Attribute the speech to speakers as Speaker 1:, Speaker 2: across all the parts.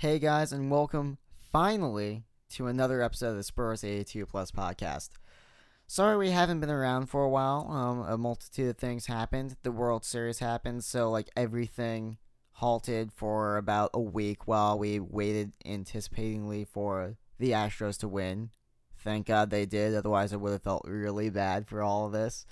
Speaker 1: Hey guys, and welcome finally to another episode of the Spurs 82 Plus podcast. Sorry we haven't been around for a while. Um, a multitude of things happened. The World Series happened, so like everything halted for about a week while we waited anticipatingly for the Astros to win. Thank God they did, otherwise I would have felt really bad for all of this.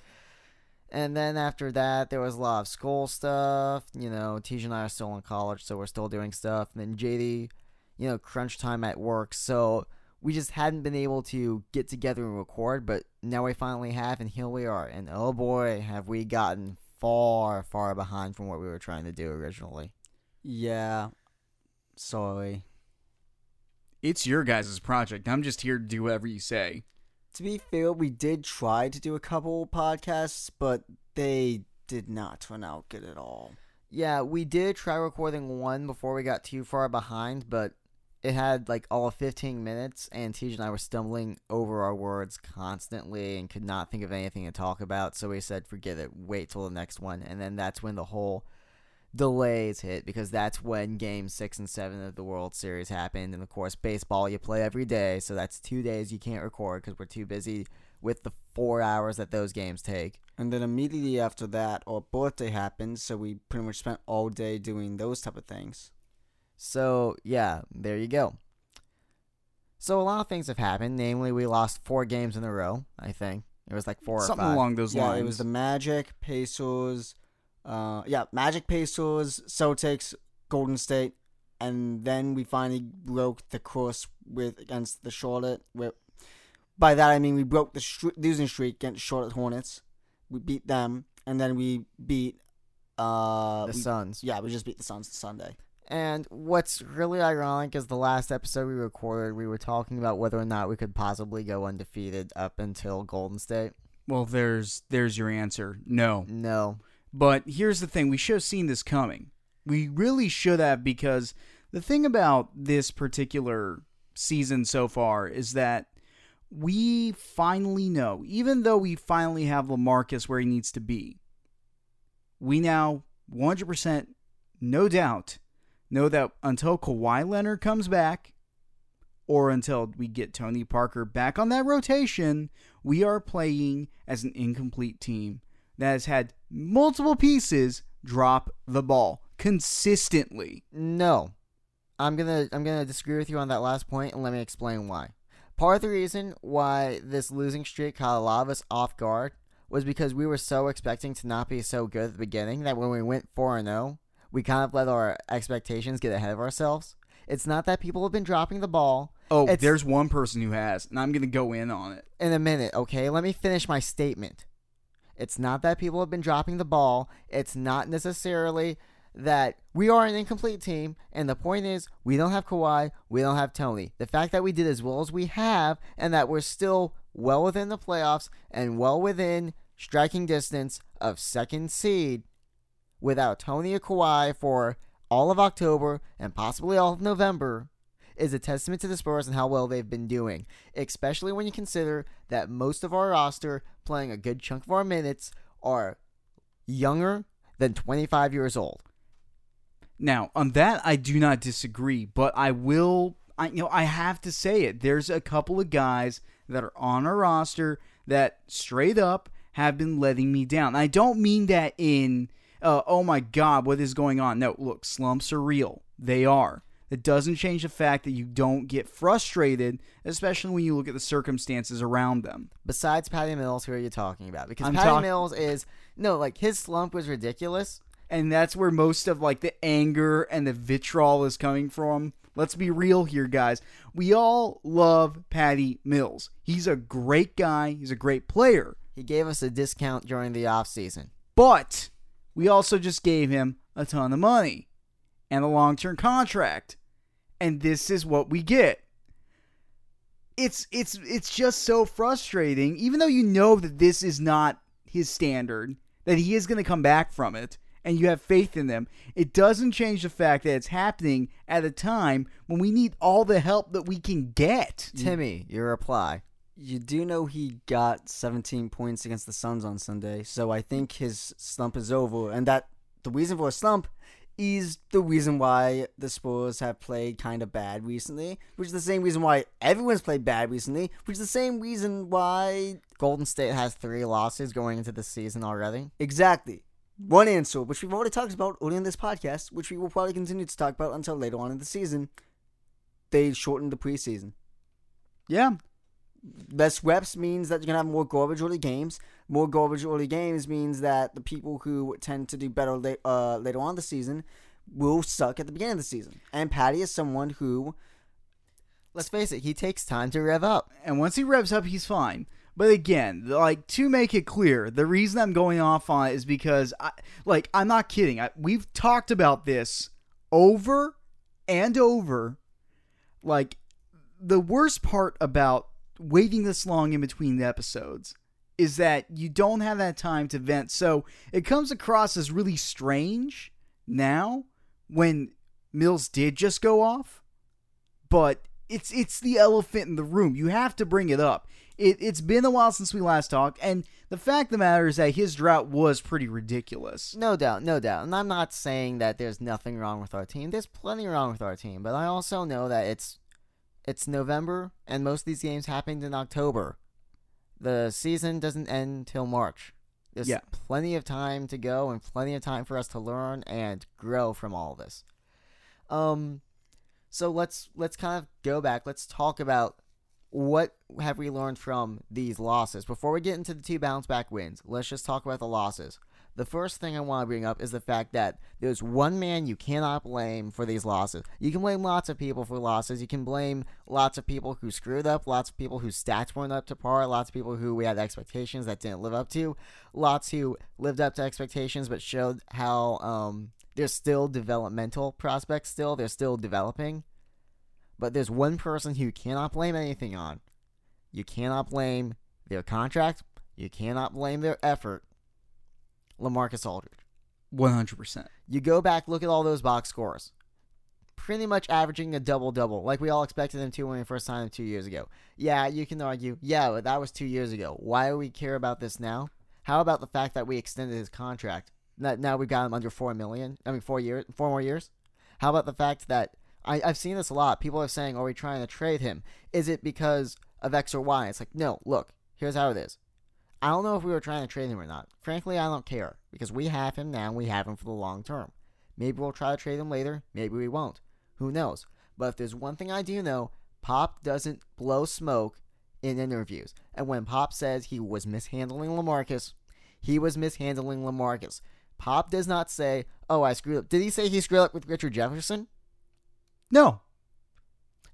Speaker 1: And then after that, there was a lot of school stuff. You know, Tej and I are still in college, so we're still doing stuff. And then JD, you know, crunch time at work. So we just hadn't been able to get together and record, but now we finally have, and here we are. And oh boy, have we gotten far, far behind from what we were trying to do originally.
Speaker 2: Yeah. Sorry.
Speaker 3: It's your guys' project. I'm just here to do whatever you say.
Speaker 2: To be fair, we did try to do a couple podcasts, but they did not turn out good at all.
Speaker 1: Yeah, we did try recording one before we got too far behind, but it had like all of 15 minutes, and Tej and I were stumbling over our words constantly and could not think of anything to talk about. So we said, forget it, wait till the next one. And then that's when the whole delays hit because that's when game six and seven of the World Series happened. And of course, baseball you play every day, so that's two days you can't record because we're too busy with the four hours that those games take.
Speaker 2: And then immediately after that, our birthday happened, so we pretty much spent all day doing those type of things.
Speaker 1: So, yeah, there you go. So, a lot of things have happened. Namely, we lost four games in a row, I think. It was like four
Speaker 3: Something
Speaker 1: or five.
Speaker 3: along those
Speaker 2: yeah,
Speaker 3: lines.
Speaker 2: it was the Magic, Pacers, uh, yeah, Magic, Pacers, Celtics, Golden State, and then we finally broke the course with against the Charlotte. Where, by that I mean we broke the str- losing streak against Charlotte Hornets. We beat them, and then we beat uh
Speaker 1: the
Speaker 2: we-
Speaker 1: Suns.
Speaker 2: Yeah, we just beat the Suns Sunday.
Speaker 1: And what's really ironic is the last episode we recorded, we were talking about whether or not we could possibly go undefeated up until Golden State.
Speaker 3: well, there's there's your answer. No.
Speaker 1: No.
Speaker 3: But here's the thing: we should have seen this coming. We really should have because the thing about this particular season so far is that we finally know, even though we finally have Lamarcus where he needs to be, we now 100% no doubt know that until Kawhi Leonard comes back or until we get Tony Parker back on that rotation, we are playing as an incomplete team that has had multiple pieces drop the ball consistently.
Speaker 1: No. I'm gonna I'm gonna disagree with you on that last point and let me explain why. Part of the reason why this losing streak caught a lot of us off guard was because we were so expecting to not be so good at the beginning that when we went four and zero, we kind of let our expectations get ahead of ourselves. It's not that people have been dropping the ball.
Speaker 3: Oh,
Speaker 1: It's-
Speaker 3: there's one person who has, and I'm going to go in on it.
Speaker 1: in a minute, okay? Let me finish my statement. It's not that people have been dropping the ball. It's not necessarily that we are an incomplete team. And the point is, we don't have Kawhi. We don't have Tony. The fact that we did as well as we have, and that we're still well within the playoffs and well within striking distance of second seed without Tony or Kawhi for all of October and possibly all of November is a testament to the Spurs and how well they've been doing, especially when you consider that most of our roster, playing a good chunk of our minutes, are younger than 25 years old.
Speaker 3: Now, on that, I do not disagree, but I will. I you know I have to say it. There's a couple of guys that are on our roster that straight up have been letting me down. I don't mean that in uh, oh my god, what is going on? No, look, slumps are real. They are. It doesn't change the fact that you don't get frustrated, especially when you look at the circumstances around them.
Speaker 1: Besides Patty Mills, who are you talking about? Because
Speaker 3: I'm
Speaker 1: Patty
Speaker 3: talk-
Speaker 1: Mills is no, like his slump was ridiculous.
Speaker 3: and that's where most of like the anger and the vitriol is coming from. Let's be real here, guys. We all love Patty Mills. He's a great guy. He's a great player.
Speaker 1: He gave us a discount during the offseason.
Speaker 3: But we also just gave him a ton of money and a long-term contract. And this is what we get. It's it's it's just so frustrating even though you know that this is not his standard, that he is going to come back from it and you have faith in them. It doesn't change the fact that it's happening at a time when we need all the help that we can get.
Speaker 1: Timmy, your reply.
Speaker 2: You do know he got 17 points against the Suns on Sunday, so I think his slump is over, and that the reason for a slump is the reason why the Spurs have played kind of bad recently, which is the same reason why everyone's played bad recently, which is the same reason why
Speaker 1: Golden State has three losses going into the season already.
Speaker 2: exactly. One answer, which we've already talked about earlier in this podcast, which we will probably continue to talk about until later on in the season. They shortened the preseason.
Speaker 3: Yeah.
Speaker 2: Less reps means that you're gonna have more garbage early games. More garbage early games means that the people who tend to do better late, uh, later on the season will suck at the beginning of the season. And Patty is someone who,
Speaker 1: Let's face it, he takes time to rev up.
Speaker 3: And once he revs up, he's fine. But again, like to make it clear, the reason I'm going off on it is because I like I'm not kidding. I, we've talked about this over and over. Like the worst part about waiting this long in between the episodes is that you don't have that time to vent. So it comes across as really strange now when Mills did just go off, but it's it's the elephant in the room. You have to bring it up. It, it's been a while since we last talked, and the fact of the matter is that his drought was pretty ridiculous.
Speaker 1: No doubt, no doubt. And I'm not saying that there's nothing wrong with our team. There's plenty wrong with our team, but I also know that it's it's November and most of these games happened in October. The season doesn't end till March. There's
Speaker 3: Yeah.
Speaker 1: plenty of time to go and plenty of time for us to learn and grow from all this. Um so let's let's kind of go back. Let's talk about what have we learned from these losses before we get into the two bounce back wins. Let's just talk about the losses. The first thing I want to bring up is the fact that there's one man you cannot blame for these losses. You can blame lots of people for losses. You can blame lots of people who screwed up, lots of people whose stats weren't up to par, lots of people who we had expectations that didn't live up to, lots who lived up to expectations but showed how um, there's still developmental prospects still. They're still developing. But there's one person who you cannot blame anything on. You cannot blame their contract. You cannot blame their effort. Lamarcus Aldridge.
Speaker 3: One hundred percent.
Speaker 1: You go back, look at all those box scores. Pretty much averaging a double double, like we all expected him to when we first signed him two years ago. Yeah, you can argue, yeah, but that was two years ago. Why do we care about this now? How about the fact that we extended his contract? Now, now we've got him under four million. I mean, four years, four more years. How about the fact that I, I've seen this a lot? People are saying, "Are we trying to trade him? Is it because of X or Y?" It's like, no. Look, here's how it is. I don't know if we were trying to trade him or not. Frankly, I don't care because we have him now. and We have him for the long term. Maybe we'll try to trade him later. Maybe we won't. Who knows? But if there's one thing I do know, Pop doesn't blow smoke in interviews. And when Pop says he was mishandling Lamarcus, he was mishandling Lamarcus. Pop does not say, "Oh, I screwed up." Did he say he screwed up with Richard Jefferson?
Speaker 3: No,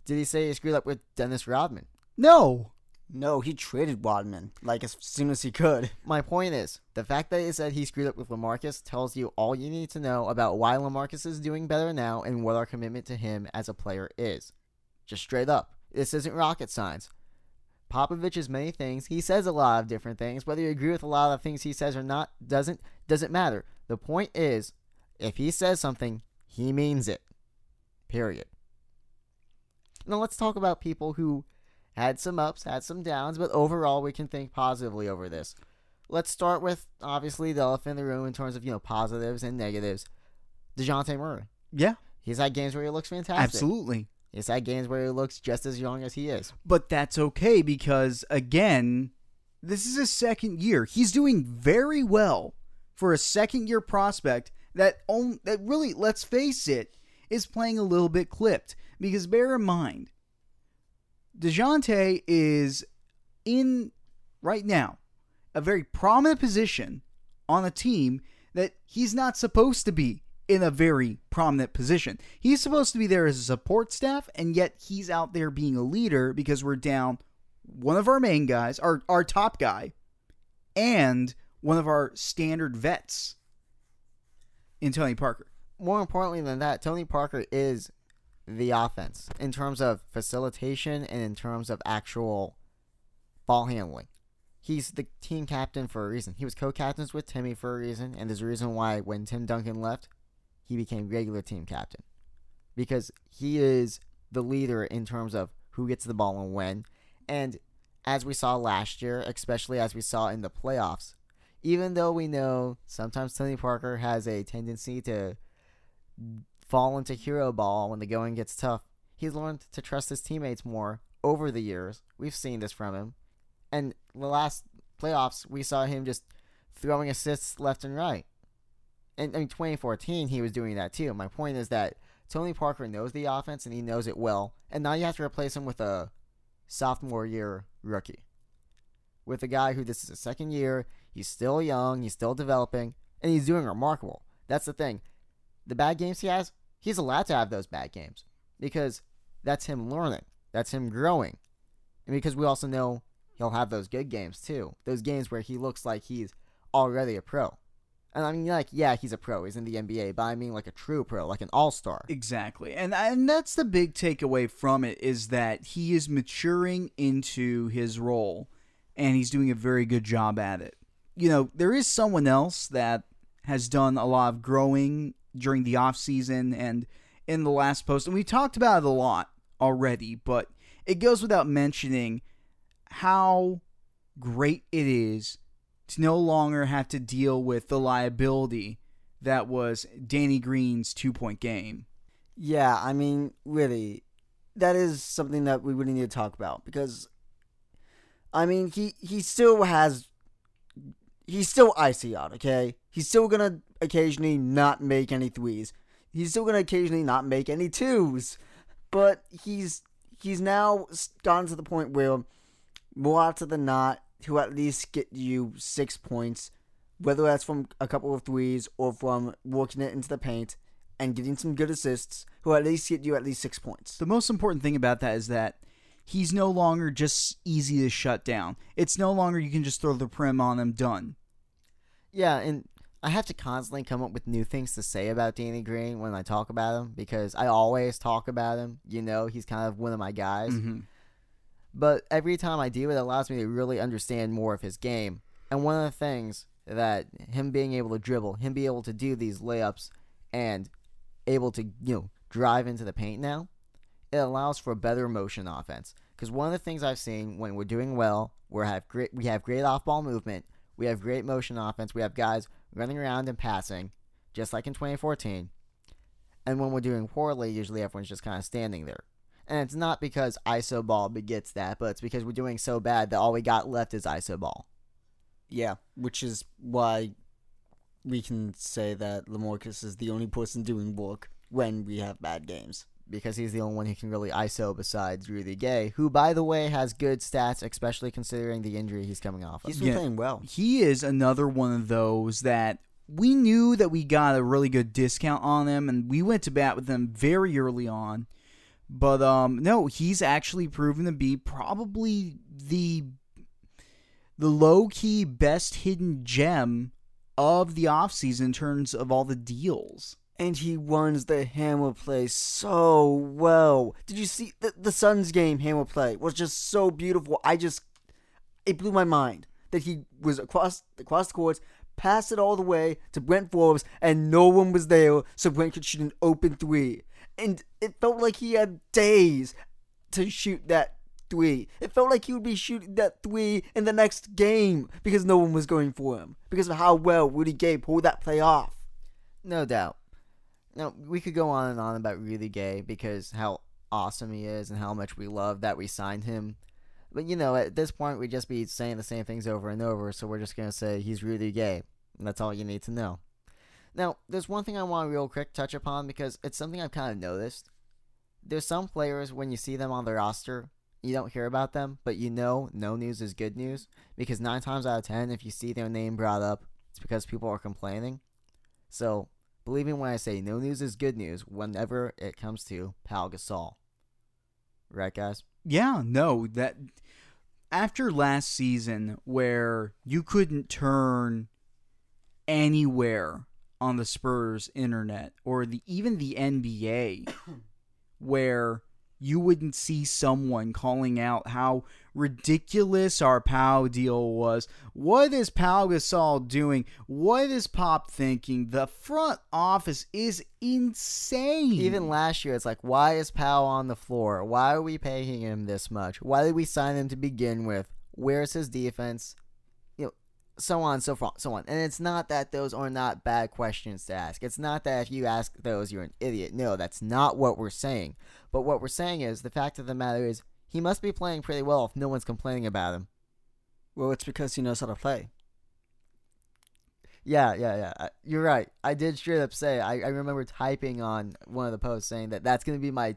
Speaker 1: Did he say he screwed up with Dennis Rodman?
Speaker 3: no.
Speaker 2: No, he traded Rodman like as soon as he could.
Speaker 1: My point is, the fact that he said he screwed up with Lamarcus tells you all you need to know about why Lamarcus is doing better now and what our commitment to him as a player is. Just straight up. This isn't rocket science. Popovich is many things. He says a lot of different things. Whether you agree with a lot of the things he says or not doesn't doesn't matter. The point is, if he says something, he means it. Period. Now let's talk about people who had some ups, had some downs, but overall we can think positively over this. Let's start with obviously the elephant in the room in terms of you know positives and negatives. Dejounte Murray.
Speaker 3: Yeah,
Speaker 1: He's had games where he looks fantastic.
Speaker 3: absolutely.
Speaker 1: He's had games where he looks just as young as he is.
Speaker 3: But that's okay because again, this is his second year. He's doing very well for a second year prospect that on, that really, let's face it, is playing a little bit clipped. Because bear in mind, DeJounte is in right now a very prominent position on a team that he's not supposed to be in a very prominent position. He's supposed to be there as a support staff, and yet he's out there being a leader because we're down one of our main guys, our, our top guy, and one of our standard vets in Tony Parker.
Speaker 1: More importantly than that, Tony Parker is the offense in terms of facilitation and in terms of actual ball handling. He's the team captain for a reason. He was co-captains with Timmy for a reason, and there's a reason why when Tim Duncan left, he became regular team captain. Because he is the leader in terms of who gets the ball and when. And as we saw last year, especially as we saw in the playoffs, even though we know sometimes Tony Parker has a tendency to fall into hero ball when the going gets tough. He's learned to trust his teammates more over the years. We've seen this from him. And the last playoffs, we saw him just throwing assists left and right. And in 2014, he was doing that too. My point is that Tony Parker knows the offense and he knows it well. And now you have to replace him with a sophomore year rookie. With a guy who this is his second year, he's still young, he's still developing, and he's doing remarkable. That's the thing. The bad games he has, he's allowed to have those bad games because that's him learning, that's him growing. And because we also know he'll have those good games too. Those games where he looks like he's already a pro. And I mean, like, yeah, he's a pro. He's in the NBA, but I mean, like a true pro, like an all star.
Speaker 3: Exactly, and and that's the big takeaway from it is that he is maturing into his role, and he's doing a very good job at it. You know, there is someone else that has done a lot of growing during the off season and in the last post, and we talked about it a lot already, but it goes without mentioning how great it is to no longer have to deal with the liability that was Danny Green's two point game.
Speaker 2: Yeah, I mean, really, that is something that we really need to talk about because, I mean, he he still has, he's still icy out. Okay, he's still gonna occasionally not make any threes. He's still gonna occasionally not make any twos, but he's he's now gotten to the point where more often than not to at least get you six points, whether that's from a couple of threes or from working it into the paint and getting some good assists, who at least get you at least six points.
Speaker 3: The most important thing about that is that he's no longer just easy to shut down. It's no longer you can just throw the prim on him, done.
Speaker 1: Yeah, and I have to constantly come up with new things to say about Danny Green when I talk about him because I always talk about him. You know, he's kind of one of my guys.
Speaker 3: Mm-hmm.
Speaker 1: But every time I do, it it allows me to really understand more of his game. And one of the things that him being able to dribble, him being able to do these layups, and able to you know drive into the paint now, it allows for a better motion offense. Because one of the things I've seen when we're doing well, we have great we have great off ball movement, we have great motion offense, we have guys running around and passing, just like in 2014. And when we're doing poorly, usually everyone's just kind of standing there. And it's not because ISO ball begets that, but it's because we're doing so bad that all we got left is ISO ball.
Speaker 2: Yeah, which is why we can say that Lamarcus is the only person doing work when we have bad games.
Speaker 1: Because he's the only one who can really ISO besides Rudy Gay, who, by the way, has good stats, especially considering the injury he's coming off of.
Speaker 2: He's been
Speaker 3: Yeah.
Speaker 2: playing well.
Speaker 3: He is another one of those that we knew that we got a really good discount on him, and we went to bat with him very early on. But um, no, he's actually proven to be probably the the low key best hidden gem of the offseason in terms of all the deals.
Speaker 2: And he runs the hammer play so well. Did you see the, the Suns game hammer play was just so beautiful. I just it blew my mind that he was across across the courts, passed it all the way to Brent Forbes, and no one was there, so Brent could shoot an open three. And it felt like he had days to shoot that three. It felt like he would be shooting that three in the next game because no one was going for him. Because of how well Rudy Gay pulled that play off.
Speaker 1: No doubt. Now, we could go on and on about Rudy Gay because how awesome he is and how much we love that we signed him. But, you know, at this point, we'd just be saying the same things over and over, so we're just to say he's really Gay. And that's all you need to know. Now, there's one thing I want to real quick touch upon because it's something I've kind of noticed. There's some players, when you see them on the roster, you don't hear about them, but you know no news is good news because nine times out of ten, if you see their name brought up, it's because people are complaining. So, believe me when I say no news is good news whenever it comes to Pau Gasol. Right, guys?
Speaker 3: Yeah, no, that after last season where you couldn't turn anywhere on the Spurs internet or the even the NBA where you wouldn't see someone calling out how ridiculous our Pau deal was. What is Pau Gasol doing? What is Pop thinking? The front office is insane.
Speaker 1: Even last year, it's like, why is Pau on the floor? Why are we paying him this much? Why did we sign him to begin with? Where's his defense? You know, so on so forth, so on. And it's not that those are not bad questions to ask. It's not that if you ask those, you're an idiot. No, that's not what we're saying. But what we're saying is the fact of the matter is he must be playing pretty well if no one's complaining about him.
Speaker 2: Well, it's because he knows how to play.
Speaker 1: Yeah, yeah, yeah. I- You're right. I did straight up say I, I remember typing on one of the posts saying that that's going to be my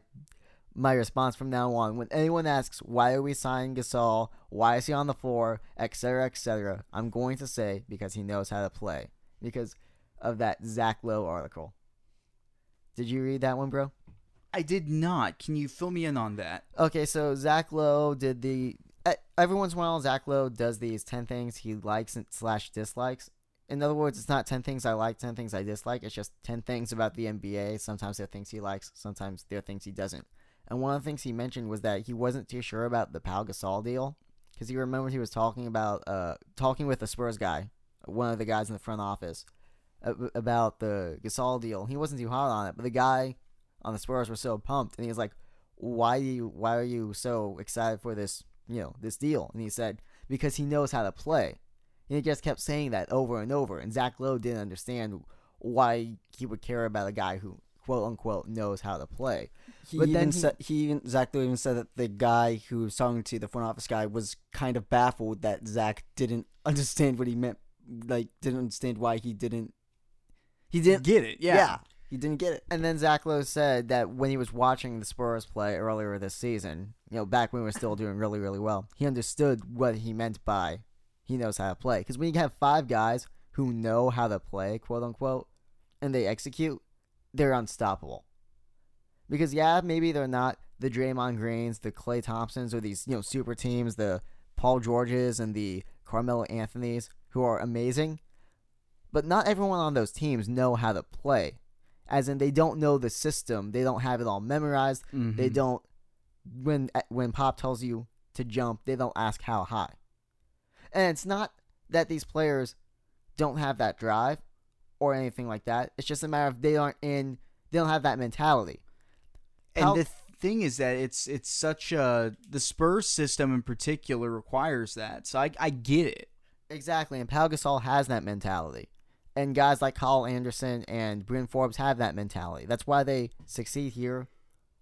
Speaker 1: my response from now on. When anyone asks why are we signing Gasol, why is he on the floor, etc., etc., I'm going to say because he knows how to play because of that Zach Lowe article. Did you read that one, bro?
Speaker 3: I did not. Can you fill me in on that?
Speaker 1: Okay, so Zach Lowe did the. Every once in a while, Zach Lowe does these 10 things he likes slash dislikes. In other words, it's not 10 things I like, 10 things I dislike. It's just 10 things about the NBA. Sometimes there are things he likes, sometimes there are things he doesn't. And one of the things he mentioned was that he wasn't too sure about the Pau Gasol deal because he remembered he was talking about uh talking with the Spurs guy, one of the guys in the front office, about the Gasol deal. He wasn't too hot on it, but the guy on the Spurs were so pumped, and he was like, "Why do you? Why are you so excited for this? You know, this deal?" And he said, "Because he knows how to play." And he just kept saying that over and over. And Zach Lowe didn't understand why he would care about a guy who quote unquote knows how to play.
Speaker 2: He
Speaker 1: But
Speaker 2: even
Speaker 1: then he-
Speaker 2: said he even Zach Lowe even said that the guy who was talking to the front office guy was kind of baffled that Zach didn't understand what he meant, like didn't understand why he didn't. He didn't.
Speaker 3: Get it? Yeah. Yeah.
Speaker 2: He didn't get it.
Speaker 1: And then Zach Lowe said that when he was watching the Spurs play earlier this season, you know, back when we were still doing really, really well, he understood what he meant by he knows how to play. Because when you have five guys who know how to play, quote unquote, and they execute, they're unstoppable. Because yeah, maybe they're not the Draymond Greens, the Klay Thompsons, or these you know super teams, the Paul Georges and the Carmelo Anthony's, who are amazing. But not everyone on those teams know how to play as in they don't know the system. They don't have it all memorized. They
Speaker 3: Mhm.
Speaker 1: don't when uh, when pop tells you to jump they don't ask how high. And it's not that these players don't have that drive or anything like that. It's just a matter of they aren't in they don't have that mentality.
Speaker 3: And
Speaker 1: How-
Speaker 3: the thing is that it's it's such a the Spurs system in particular requires that. So I I get it.
Speaker 1: exactly. And Pau Gasol has that mentality and guys like Kyle Anderson and Bryn Forbes have that mentality that's why they succeed here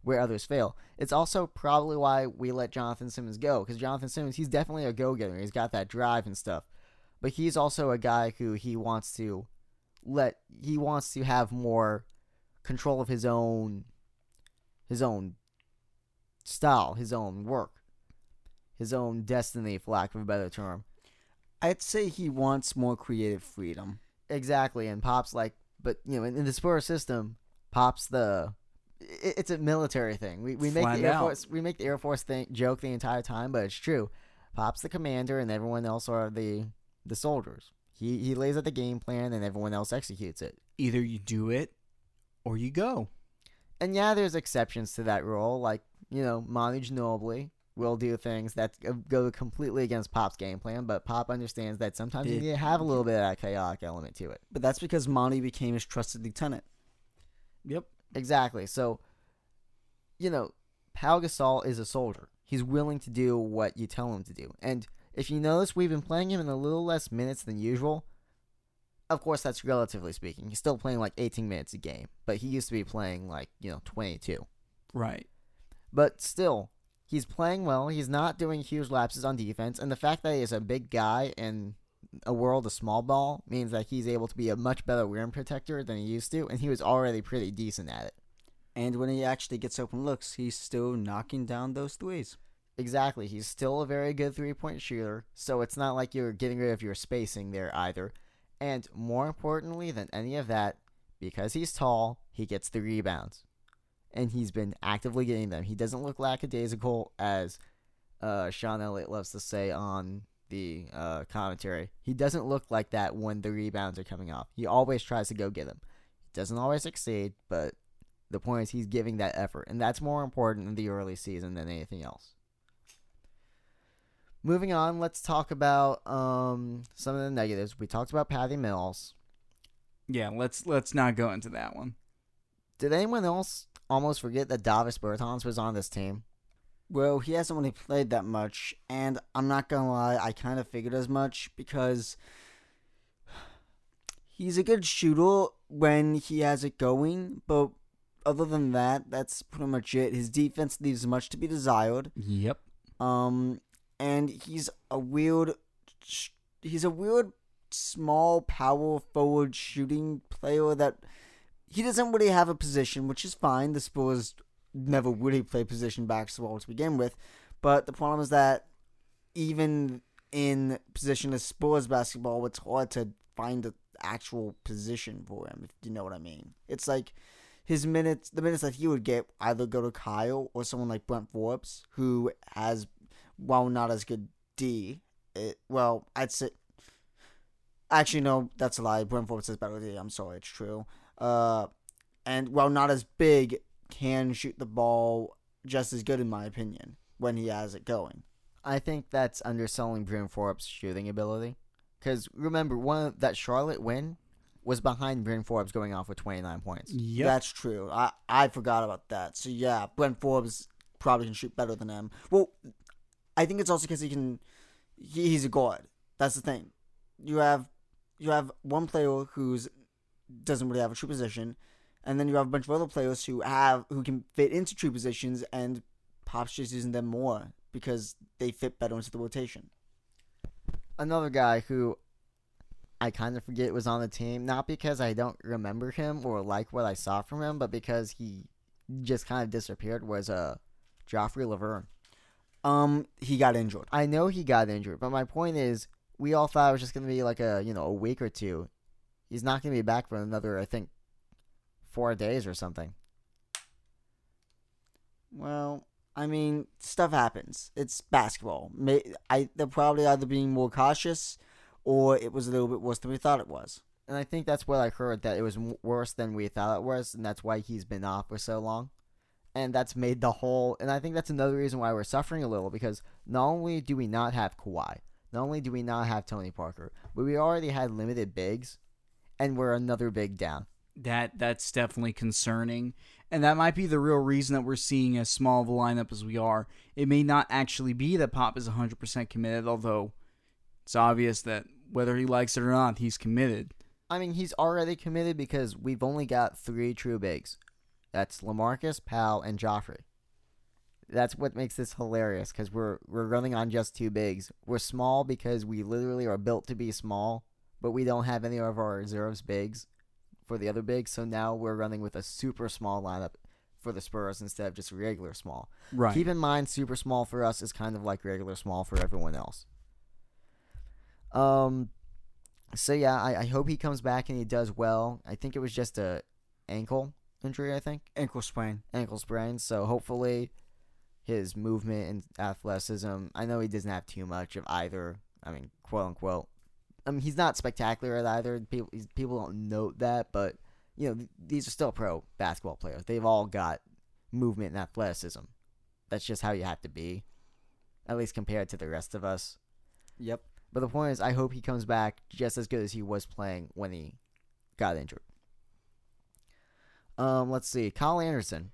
Speaker 1: where others fail. It's also probably why we let Jonathan Simmons go because Jonathan Simmons, he's definitely a go-getter. He's got that drive and stuff, but he's also a guy who he wants to let he wants to have more control of his own his own style, his own work, his own destiny, for lack of a better term.
Speaker 2: I'd say he wants more creative freedom.
Speaker 1: Exactly, and Pop's like, but you know, in, in the Spurs system, Pop's the it, it's a military thing. We we make the Air
Speaker 3: out.
Speaker 1: Force we make the Air Force thing joke the entire time, but it's true. Pop's the commander, and everyone else are the the soldiers. He he lays out the game plan, and everyone else executes it.
Speaker 3: Either you do it or you go.
Speaker 1: And yeah, there's exceptions to that rule, like you know, Manu Ginobili will do things that go- go completely against Pop's game plan, but Pop understands that sometimes you need to have a little bit of that chaotic element to it.
Speaker 2: But that's because Manu became his trusted lieutenant.
Speaker 3: Yep.
Speaker 1: Exactly. So, you know, Pau Gasol is a soldier. He's willing to do what you tell him to do. And if you notice, we've been playing him in a little less minutes than usual. Of course, that's relatively speaking. He's still playing like 18 minutes a game, but he used to be playing like, you know, 22.
Speaker 3: Right.
Speaker 1: But still, he's playing well. He's not doing huge lapses on defense. And the fact that he is a big guy in a world of small ball means that he's able to be a much better rim protector than he used to. And he was already pretty decent at it.
Speaker 2: And when he actually gets open looks, he's still knocking down those threes.
Speaker 1: Exactly. He's still a very good three point shooter, so it's not like you're getting rid of your spacing there either. And more importantly than any of that, because he's tall, he gets the rebounds. And he's been actively getting them. He doesn't look lackadaisical, as uh, Sean Elliott loves to say on the uh, commentary. He doesn't look like that when the rebounds are coming off. He always tries to go get them. He doesn't always succeed, but the point is he's giving that effort. And that's more important in the early season than anything else. Moving on, let's talk about um, some of the negatives. We talked about Patty Mills.
Speaker 3: Yeah, let's let's not go into that one.
Speaker 1: Did anyone else almost forget that Davis Bertans was on this team?
Speaker 2: Well, he hasn't really played that much, and I'm not gonna lie, I kind of figured as much because He's a good shooter when he has it going, but other than that, that's pretty much it. His defense leaves much to be desired.
Speaker 3: Yep.
Speaker 2: Um, and he's a weird, he's a weird small power forward shooting player that he doesn't really have a position, which is fine. The Spurs never really play position basketball to begin with, but the problem is that even in positionless Spurs basketball, it's hard to find an actual position for him. If you know what I mean, it's like his minutes, the minutes that he would get, either go to Kyle or someone like Brent Forbes, who has, while not as good D, it, well, I'd say. Actually, no, that's a lie. Brent Forbes is better D. I'm sorry, it's true. Uh, and while not as big, can shoot the ball just as good in my opinion when he has it going.
Speaker 1: I think that's underselling Bryn Forbes' shooting ability. Because remember, one that Charlotte win was behind Bryn Forbes going off with 29 points.
Speaker 3: Yep.
Speaker 2: That's true. I, I forgot about that. So yeah, Brent Forbes probably can shoot better than him. Well, I think it's also because he can. He, he's a guard. That's the thing. You have you have one player who's doesn't really have a true position, and then you have a bunch of other players who have who can fit into true positions, and Pop's just using them more because they fit better into the rotation.
Speaker 1: Another guy who I kind of forget was on the team, not because I don't remember him or like what I saw from him, but because he just kind of disappeared, was uh, Joffrey Lauvergne.
Speaker 2: Um, he got injured.
Speaker 1: I know he got injured, but my point is, we all thought it was just going to be like a, you know, a week or two. He's not going to be back for another, I think, four days or something.
Speaker 2: Well, I mean, stuff happens. It's basketball. May, I they're probably either being more cautious, or it was a little bit worse than we thought it was.
Speaker 1: And I think that's what I heard that it was worse than we thought it was, and that's why he's been off for so long. And that's made the whole. And I think that's another reason why we're suffering a little because not only do we not have Kawhi, not only do we not have Tony Parker, but we already had limited bigs, and we're another big down.
Speaker 3: That that's definitely concerning, and that might be the real reason that we're seeing as small of a lineup as we are. It may not actually be that Pop is 100% committed, although it's obvious that whether he likes it or not, he's committed.
Speaker 1: I mean, he's already committed because we've only got three true bigs. That's Lamarcus, Pau, and Joffrey. That's what makes this hilarious because we're we're running on just two bigs. We're small because we literally are built to be small, but we don't have any of our reserves bigs for the other bigs. So now we're running with a super small lineup for the Spurs instead of just regular small.
Speaker 3: Right.
Speaker 1: Keep in mind, super small for us is kind of like regular small for everyone else. Um, so yeah, I, I hope he comes back and he does well. I think it was just a ankle injury. I think
Speaker 2: Ankle sprain.
Speaker 1: ankle sprain. So hopefully, his movement and athleticism. I know he doesn't have too much of either. I mean, quote unquote. I mean, he's not spectacular at either. People he's, people don't note that, but you know, th- these are still pro basketball players. They've all got movement and athleticism. That's just how you have to be, at least compared to the rest of us.
Speaker 2: Yep.
Speaker 1: But the point is, I hope he comes back just as good as he was playing when he got injured. Um, let's see, Kyle Anderson.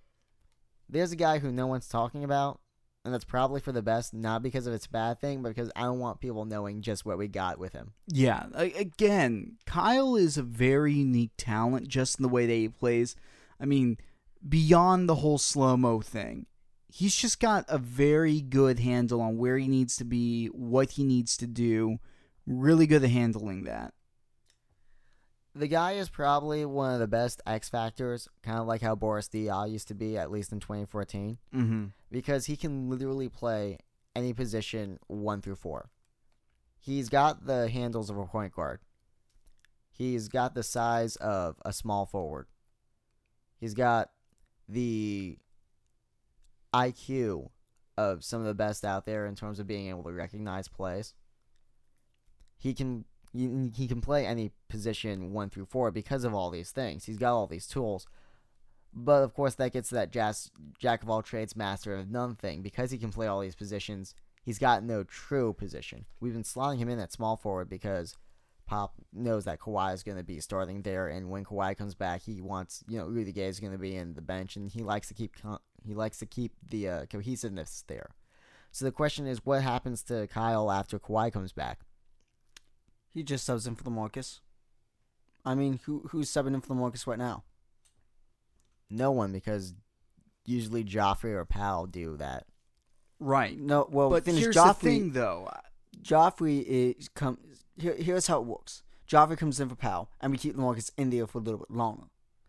Speaker 1: There's a guy who no one's talking about, and that's probably for the best, not because of it's a bad thing, but because I don't want people knowing just what we got with him.
Speaker 3: Yeah, again, Kyle is a very unique talent just in the way that he plays. I mean, beyond the whole slow mo thing, he's just got a very good handle on where he needs to be, what he needs to do. Really good at handling that.
Speaker 1: The guy is probably one of the best X factors, kind of like how Boris Diaw used to be, at least in 2014,
Speaker 3: Mm-hmm.
Speaker 1: Because he can literally play any position one through four. He's got the handles of a point guard. He's got the size of a small forward. He's got the IQ of some of the best out there in terms of being able to recognize plays. He can he can play any position one through four because of all these things. He's got all these tools. But of course, that gets to that jazz, jack of all trades, master of none thing. Because he can play all these positions, he's got no true position. We've been slotting him in at small forward because Pop knows that Kawhi is going to be starting there, and when Kawhi comes back, he wants you know Rudy Gay is going to be in the bench, and he likes to keep he likes to keep the uh, cohesiveness there. So the question is, what happens to Kyle after Kawhi comes back?
Speaker 2: He just subs in for the Marcus. I mean, who who's subbing in for Lamarcus right now?
Speaker 1: No one because usually Joffrey or Pau do that.
Speaker 3: Right.
Speaker 2: No, well,
Speaker 3: but here's
Speaker 2: Joffrey,
Speaker 3: the thing, though.
Speaker 2: Joffrey is come. Here, here's how it works. Joffrey comes in for Pau, and we keep Lamarcus in there for a little bit longer.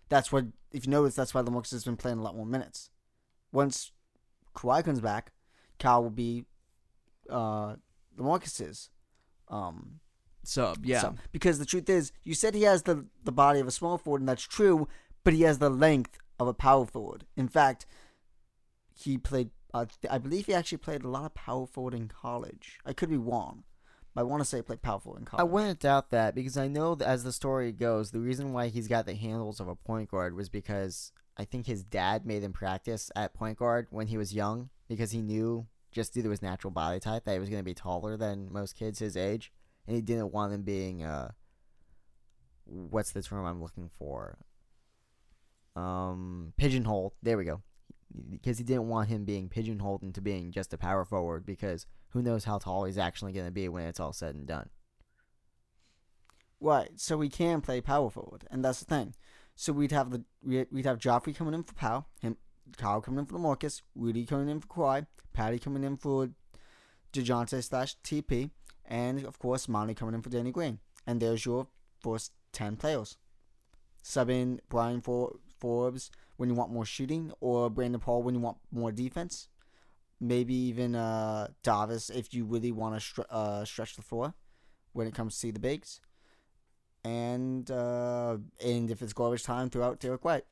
Speaker 2: That's what, if you notice, that's why Lamarcus has been playing a lot more minutes. Once Kawhi comes back, Cal will be uh, Lamarcus's um,
Speaker 3: Sub, yeah.
Speaker 2: sub. Because the truth is, you said he has the the body of a small forward, and that's true, but he has the length of a power forward. In fact, he played. Uh, I believe he actually played a lot of power forward in college. I could be wrong, but I want to say he played power forward in college.
Speaker 1: I wouldn't doubt that because I know that as the story goes, the reason why he's got the handles of a point guard was because I think his dad made him practice at point guard when he was young because he knew just due to his natural body type that he was going to be taller than most kids his age, and he didn't want him being uh, what's the term I'm looking for? Um, pigeonholed. There we go. Because he didn't want him being pigeonholed into being just a power forward because who knows how tall he's actually going to be when it's all said and done.
Speaker 2: Right, so we can play power forward, and that's the thing. So we'd have the we- we'd have Joffrey coming in for Pau, him, Kyle coming in for Lamarcus, Rudy coming in for Kawhi, Patty coming in for Dejounte slash TP, and of course Manu coming in for Danny Green. And there's your first ten players. Sub in Bryn For- Forbes when you want more shooting, or Brandon Paul when you want more defense. Maybe even uh, Davis if you really want to str- uh, stretch the floor when it comes to the bigs and uh, and if it's garbage time, throughout Derrick White.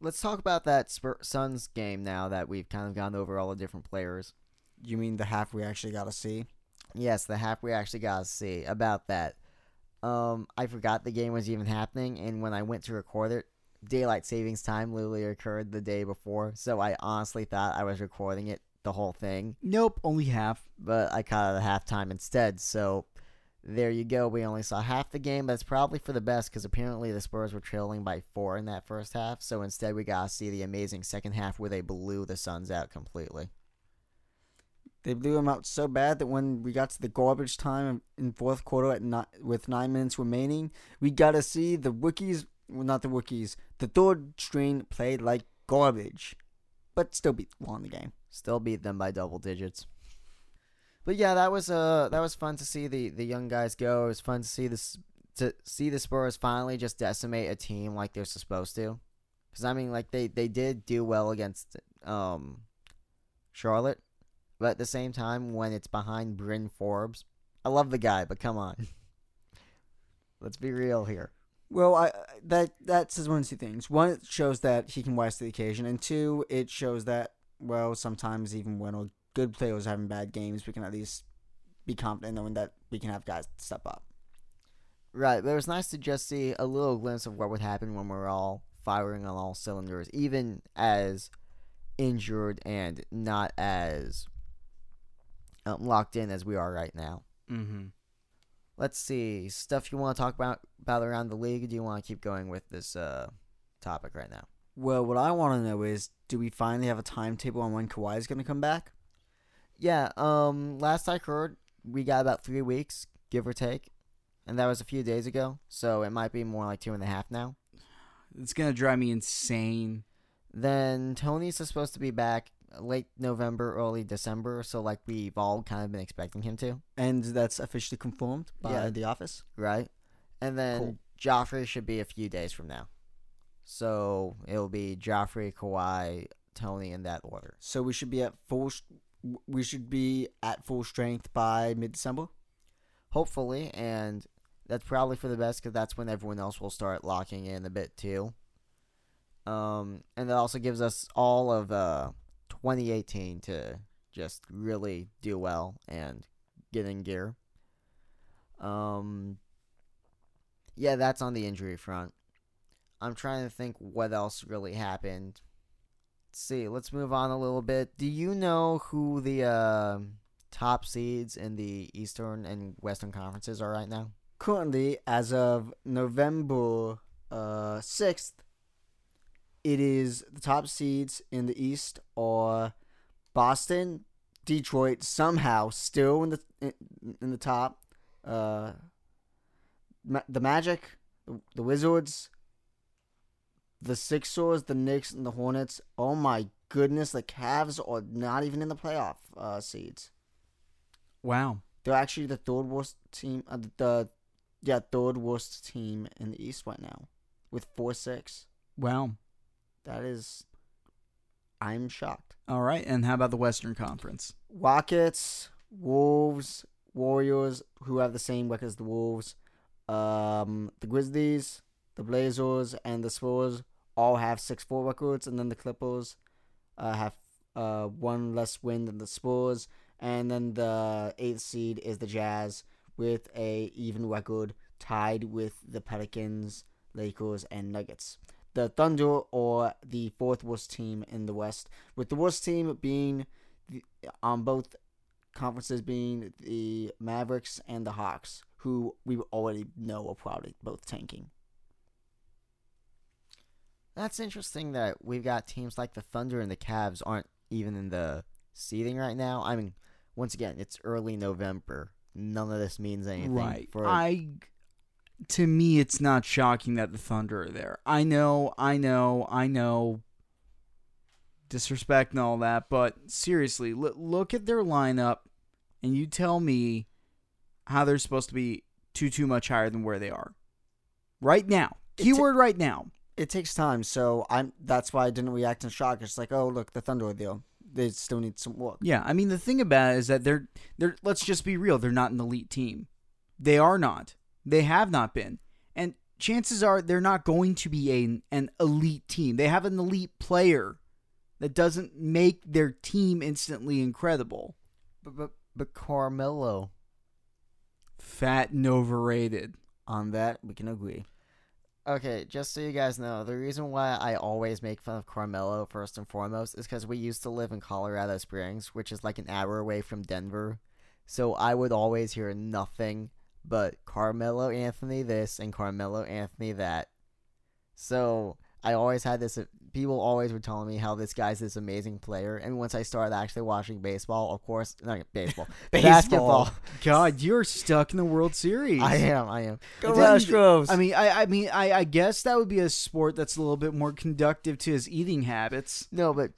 Speaker 1: Let's talk about that Spur- Suns game now that we've kind of gone over all the different players.
Speaker 2: You mean the half we actually got to see?
Speaker 1: Yes, the half we actually got to see about that. Um, I forgot the game was even happening, and when I went to record it, daylight savings time literally occurred the day before, so I honestly thought I was recording it the whole thing,
Speaker 3: Nope, only half.
Speaker 1: but I caught it at halftime instead. So there you go. We only saw half the game, but it's probably for the best because apparently the Spurs were trailing by four in that first half. So instead, we got to see the amazing second half where they blew the Suns out completely.
Speaker 2: They blew him out so bad that when we got to the garbage time in fourth quarter at ni- with nine minutes remaining, we got to see the rookies, well, not the rookies, the third string played like garbage, but still beat won the game.
Speaker 1: Still beat them by double digits. But yeah, that was uh that was fun to see the the young guys go. It was fun to see this to see the Spurs finally just decimate a team like they're supposed to. Cuz I mean like they they did do well against um Charlotte, but at the same time when it's behind Bryn Forbes, I love the guy, but come on. Let's be real here.
Speaker 2: Well, I that that says one of two things. One, it shows that he can rise to the occasion, and two, it shows that well, sometimes even when a good player is having bad games, we can at least be confident knowing that we can have guys step up.
Speaker 1: Right, but it was nice to just see a little glimpse of what would happen when we're all firing on all cylinders, even as injured and not as um, locked in as we are right now.
Speaker 3: Mm-hmm.
Speaker 1: Let's see stuff you want to talk about about around the league. Or do you want to keep going with this uh, topic right now?
Speaker 2: Well, what I want to know is, do we finally have a timetable on when Kawhi is going to come back?
Speaker 1: Yeah. Um. Last I heard, we got about three weeks, give or take, and that was a few days ago. So it might be more like two and a half now.
Speaker 3: It's gonna drive me insane.
Speaker 1: Then Tony's supposed to be back late November, early December. So like we've all kind of been expecting him to,
Speaker 2: And that's officially confirmed by
Speaker 1: Yeah.
Speaker 2: the office.
Speaker 1: right? And then
Speaker 2: Cool.
Speaker 1: Joffrey should be a few days from now. So it'll be Joffrey, Kawhi, Tony in that order.
Speaker 2: So we should be at full. s- We should be at full strength by mid-December.
Speaker 1: Hopefully, and that's probably for the best because that's when everyone else will start locking in a bit too. Um, and that also gives us all of uh 2018 to just really do well and get in gear. Um, yeah, that's on the injury front. I'm trying to think what else really happened. Let's see, let's move on a little bit. Do you know who the uh, top seeds in the Eastern and Western conferences are right now?
Speaker 2: Currently, as of November uh, 6th, it is the top seeds in the East are Boston, Detroit, somehow still in the in, in the top. Uh, Ma- the Magic, the, the Wizards, the Sixers, the Knicks, and the Hornets. Oh my goodness, the Cavs are not even in the playoff uh, seeds.
Speaker 3: Wow.
Speaker 2: They're actually the third worst team. Uh, the yeah, third worst team in the East right now, with four six.
Speaker 3: Wow.
Speaker 2: That is, I'm shocked.
Speaker 3: All right. And how about the Western Conference?
Speaker 2: Rockets, Wolves, Warriors, who have the same record as the Wolves. Um, the Grizzlies, the Blazers, and the Spurs all have six four records, and then the Clippers uh, have uh, one less win than the Spurs, and then the eighth seed is the Jazz with a even record, tied with the Pelicans, Lakers, and Nuggets. The Thunder or the fourth worst team in the West, with the worst team being the, on both conferences being the Mavericks and the Hawks, who we already know are probably both tanking.
Speaker 1: That's interesting that we've got teams like the Thunder and the Cavs aren't even in the seeding right now. I mean, once again, it's early November. None of this means anything.
Speaker 3: Right.
Speaker 1: For
Speaker 3: I to me it's not shocking that the Thunder are there. I know, I know, I know disrespect and all that, but seriously, l- look at their lineup and you tell me how they're supposed to be too too much higher than where they are. Right now.
Speaker 2: Ta-
Speaker 3: Keyword right now.
Speaker 2: It takes time, so I'm. That's why I didn't react in shock. It's like, oh look, the Thunder are there. They still need some work.
Speaker 3: Yeah, I mean the thing about it is that they're they're let's just be real, they're not an elite team. They are not. They have not been. And chances are they're not going to be a, an elite team. They have an elite player that doesn't make their team instantly incredible.
Speaker 1: but, but, but Carmelo.
Speaker 3: Fat and overrated.
Speaker 2: On that, we can agree.
Speaker 1: Okay, just so you guys know, the reason why I always make fun of Carmelo first and foremost is because we used to live in Colorado Springs, which is like an hour away from Denver. So I would always hear nothing but Carmelo Anthony this and Carmelo Anthony that. So I always had this. People always were telling me how this guy's this amazing player, and once I started actually watching baseball, of course, not baseball, basketball.
Speaker 3: God, you're stuck in the World Series.
Speaker 1: I am. I am.
Speaker 2: Go
Speaker 3: It
Speaker 2: Astros!
Speaker 3: I mean, I, I mean, I, I guess that would be a sport that's a little bit more conductive to his eating habits.
Speaker 1: No, but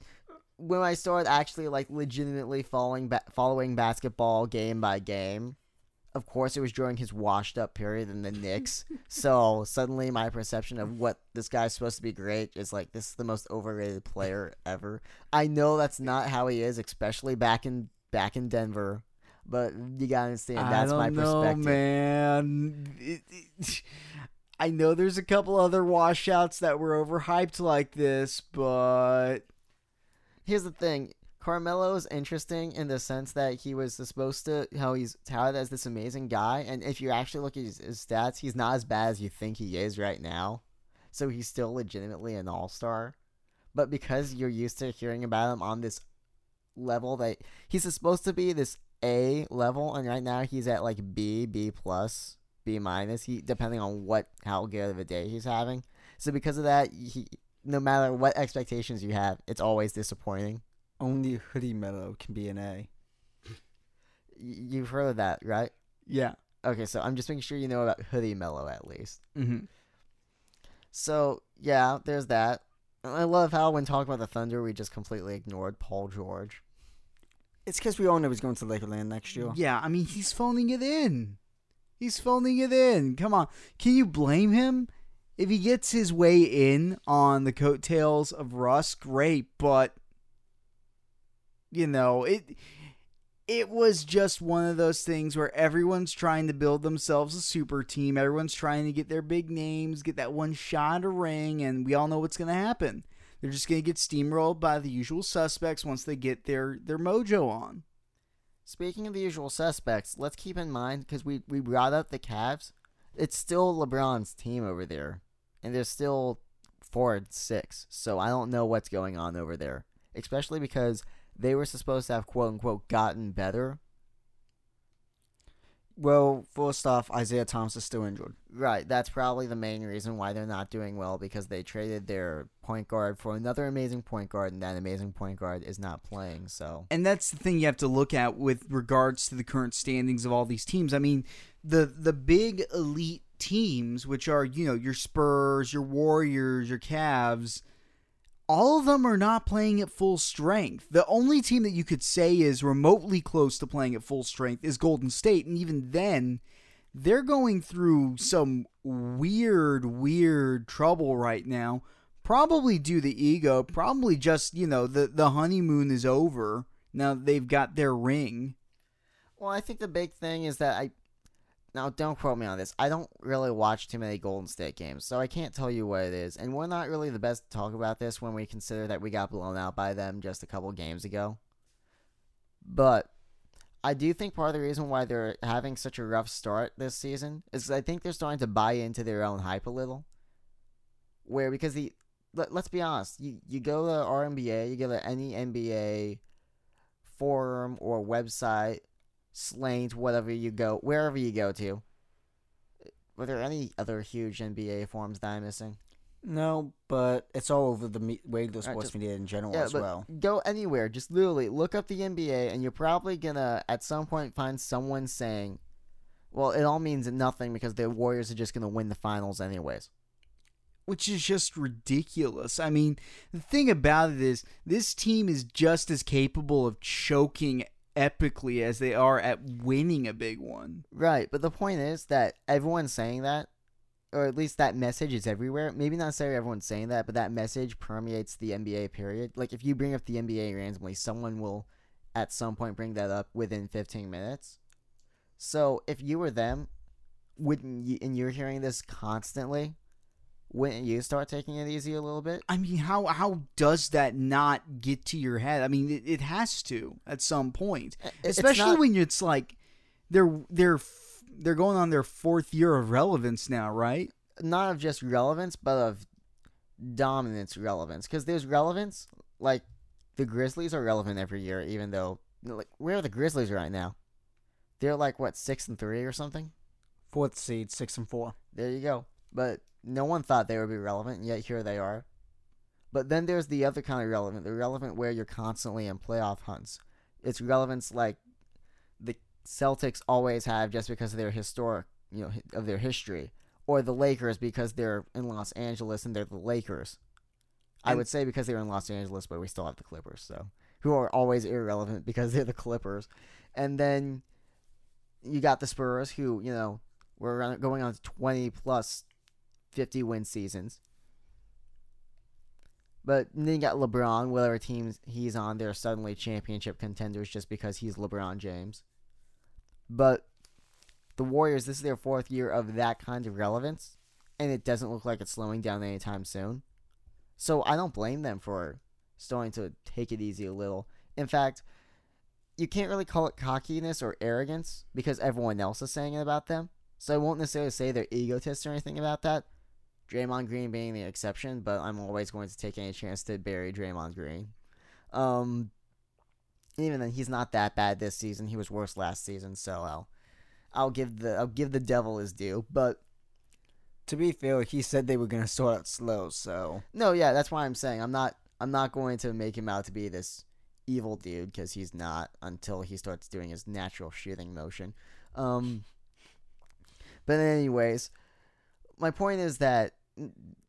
Speaker 1: when I started actually like legitimately following ba- following basketball game by game, of course it was during his washed up period in the Knicks. so suddenly my perception of what this guy's supposed to be great is like this is the most overrated player ever. I know that's not how he is, especially back in back in Denver. But you gotta understand that's
Speaker 3: I
Speaker 1: my
Speaker 3: know,
Speaker 1: perspective.
Speaker 3: man. It- it- I know there's a couple other washouts that were overhyped like this, but
Speaker 1: here's the thing Carmelo is interesting in the sense that he was supposed to how he's touted as this amazing guy, and if you actually look at his, his stats, he's not as bad as you think he is right now. So he's still legitimately an all star, but because you're used to hearing about him on this level that he's supposed to be this A level, and right now he's at like B, B plus, B minus. He depending on what how good of a day he's having. So because of that, he no matter what expectations you have, it's always disappointing.
Speaker 2: Only Hoodie Melo can be an A.
Speaker 1: You've heard of that, right?
Speaker 3: yeah.
Speaker 1: Okay, so I'm just making sure you know about Hoodie Melo at least.
Speaker 3: hmm
Speaker 1: So yeah, there's that. And I love how when talking about the Thunder, we just completely ignored Paul George.
Speaker 2: It's because we all know he's going to Lakerland next year.
Speaker 3: Yeah, I mean, he's phoning it in. He's phoning it in. Come on. Can you blame him? If he gets his way in on the coattails of Russ, great, but you know, it it was just one of those things where everyone's trying to build themselves a super team. Everyone's trying to get their big names, get that one shot a ring, and we all know what's going to happen. They're just going to get steamrolled by the usual suspects once they get their their mojo on.
Speaker 1: Speaking of the usual suspects, let's keep in mind because we we brought up the Cavs. It's still LeBron's team over there, and they're still four and six. So I don't know what's going on over there, especially because they were supposed to have quote unquote gotten better.
Speaker 2: Well, first off, Isaiah Thomas is still injured.
Speaker 1: Right, that's probably the main reason why they're not doing well because they traded their point guard for another amazing point guard, and that amazing point guard is not playing. So
Speaker 3: and that's the thing you have to look at with regards to the current standings of all these teams. I mean, the the big elite teams, which are, you know, your Spurs, your Warriors, your Cavs, all of them are not playing at full strength. The only team that you could say is remotely close to playing at full strength is Golden State. And even then, they're going through some weird, weird trouble right now. Probably due to ego. Probably just, you know, the, the honeymoon is over. Now they've got their ring.
Speaker 1: Well, I think the big thing is that I. Now, don't quote me on this. I don't really watch too many Golden State games, so I can't tell you what it is. And we're not really the best to talk about this when we consider that we got blown out by them just a couple games ago. But I do think part of the reason why they're having such a rough start this season is I think they're starting to buy into their own hype a little. Where because the let, us be honest, you you go to RNBA, you go to any NBA forum or website, Slate, whatever you go, wherever you go to. Were there any other huge NBA forms that I'm missing?
Speaker 2: No, but it's all over the me- regular sports
Speaker 1: just-
Speaker 2: media in general
Speaker 1: Yeah,
Speaker 2: as well.
Speaker 1: go anywhere. Just literally look up the NBA, and you're probably gonna at some point find someone saying, "Well, it all means nothing because the Warriors are just gonna win the finals anyways."
Speaker 3: which is just ridiculous. I mean, the thing about it is, this team is just as capable of choking epically as they are at winning a big one.
Speaker 1: Right, but the point is that everyone's saying that, or at least that message is everywhere. Maybe not necessarily everyone's saying that, but that message permeates the NBA. Period. Like if you bring up the NBA randomly, someone will at some point bring that up within 15 minutes. So if you were them, wouldn't you? And you're hearing this constantly. Wouldn't you start taking it easy a little bit?
Speaker 3: I mean, how how does that not get to your head? I mean, it, it has to at some point,
Speaker 1: It- it's
Speaker 3: especially
Speaker 1: not-
Speaker 3: when it's like they're they're they're going on their fourth year of relevance now, right?
Speaker 1: not of just relevance, but of dominance relevance. Because there's relevance, like the Grizzlies are relevant every year, even though like where are the Grizzlies right now? They're like what six and three or something.
Speaker 2: Fourth seed, six and four.
Speaker 1: There you go. But no one thought they would be relevant, and yet here they are. But then there's the other kind of relevant, the relevant where you're constantly in playoff hunts. It's relevance like the Celtics always have just because of their historic, you know, of their history, or the Lakers because they're in Los Angeles and they're the Lakers. I would say because they're in Los Angeles, but we still have the Clippers, so who are always irrelevant because they're the Clippers. And then you got the Spurs, who you know were going on to twenty plus 50 win seasons. But then you got LeBron, whatever teams he's on, they're suddenly championship contenders just because he's LeBron James. But the Warriors, this is their fourth year of that kind of relevance, and it doesn't look like it's slowing down anytime soon. So I don't blame them for starting to take it easy a little. In fact, you can't really call it cockiness or arrogance because everyone else is saying it about them. So I won't necessarily say they're egotists or anything about that. Draymond Green being the exception, but I'm always going to take any chance to bury Draymond Green. Um, even then, he's not that bad this season. He was worse last season, so I'll, I'll give the I'll give the devil his due. But
Speaker 2: To be fair, he said they were gonna start out slow, so
Speaker 1: no, yeah, that's why I'm saying I'm not I'm not going to make him out to be this evil dude because he's not until he starts doing his natural shooting motion. Um, but anyways, my point is that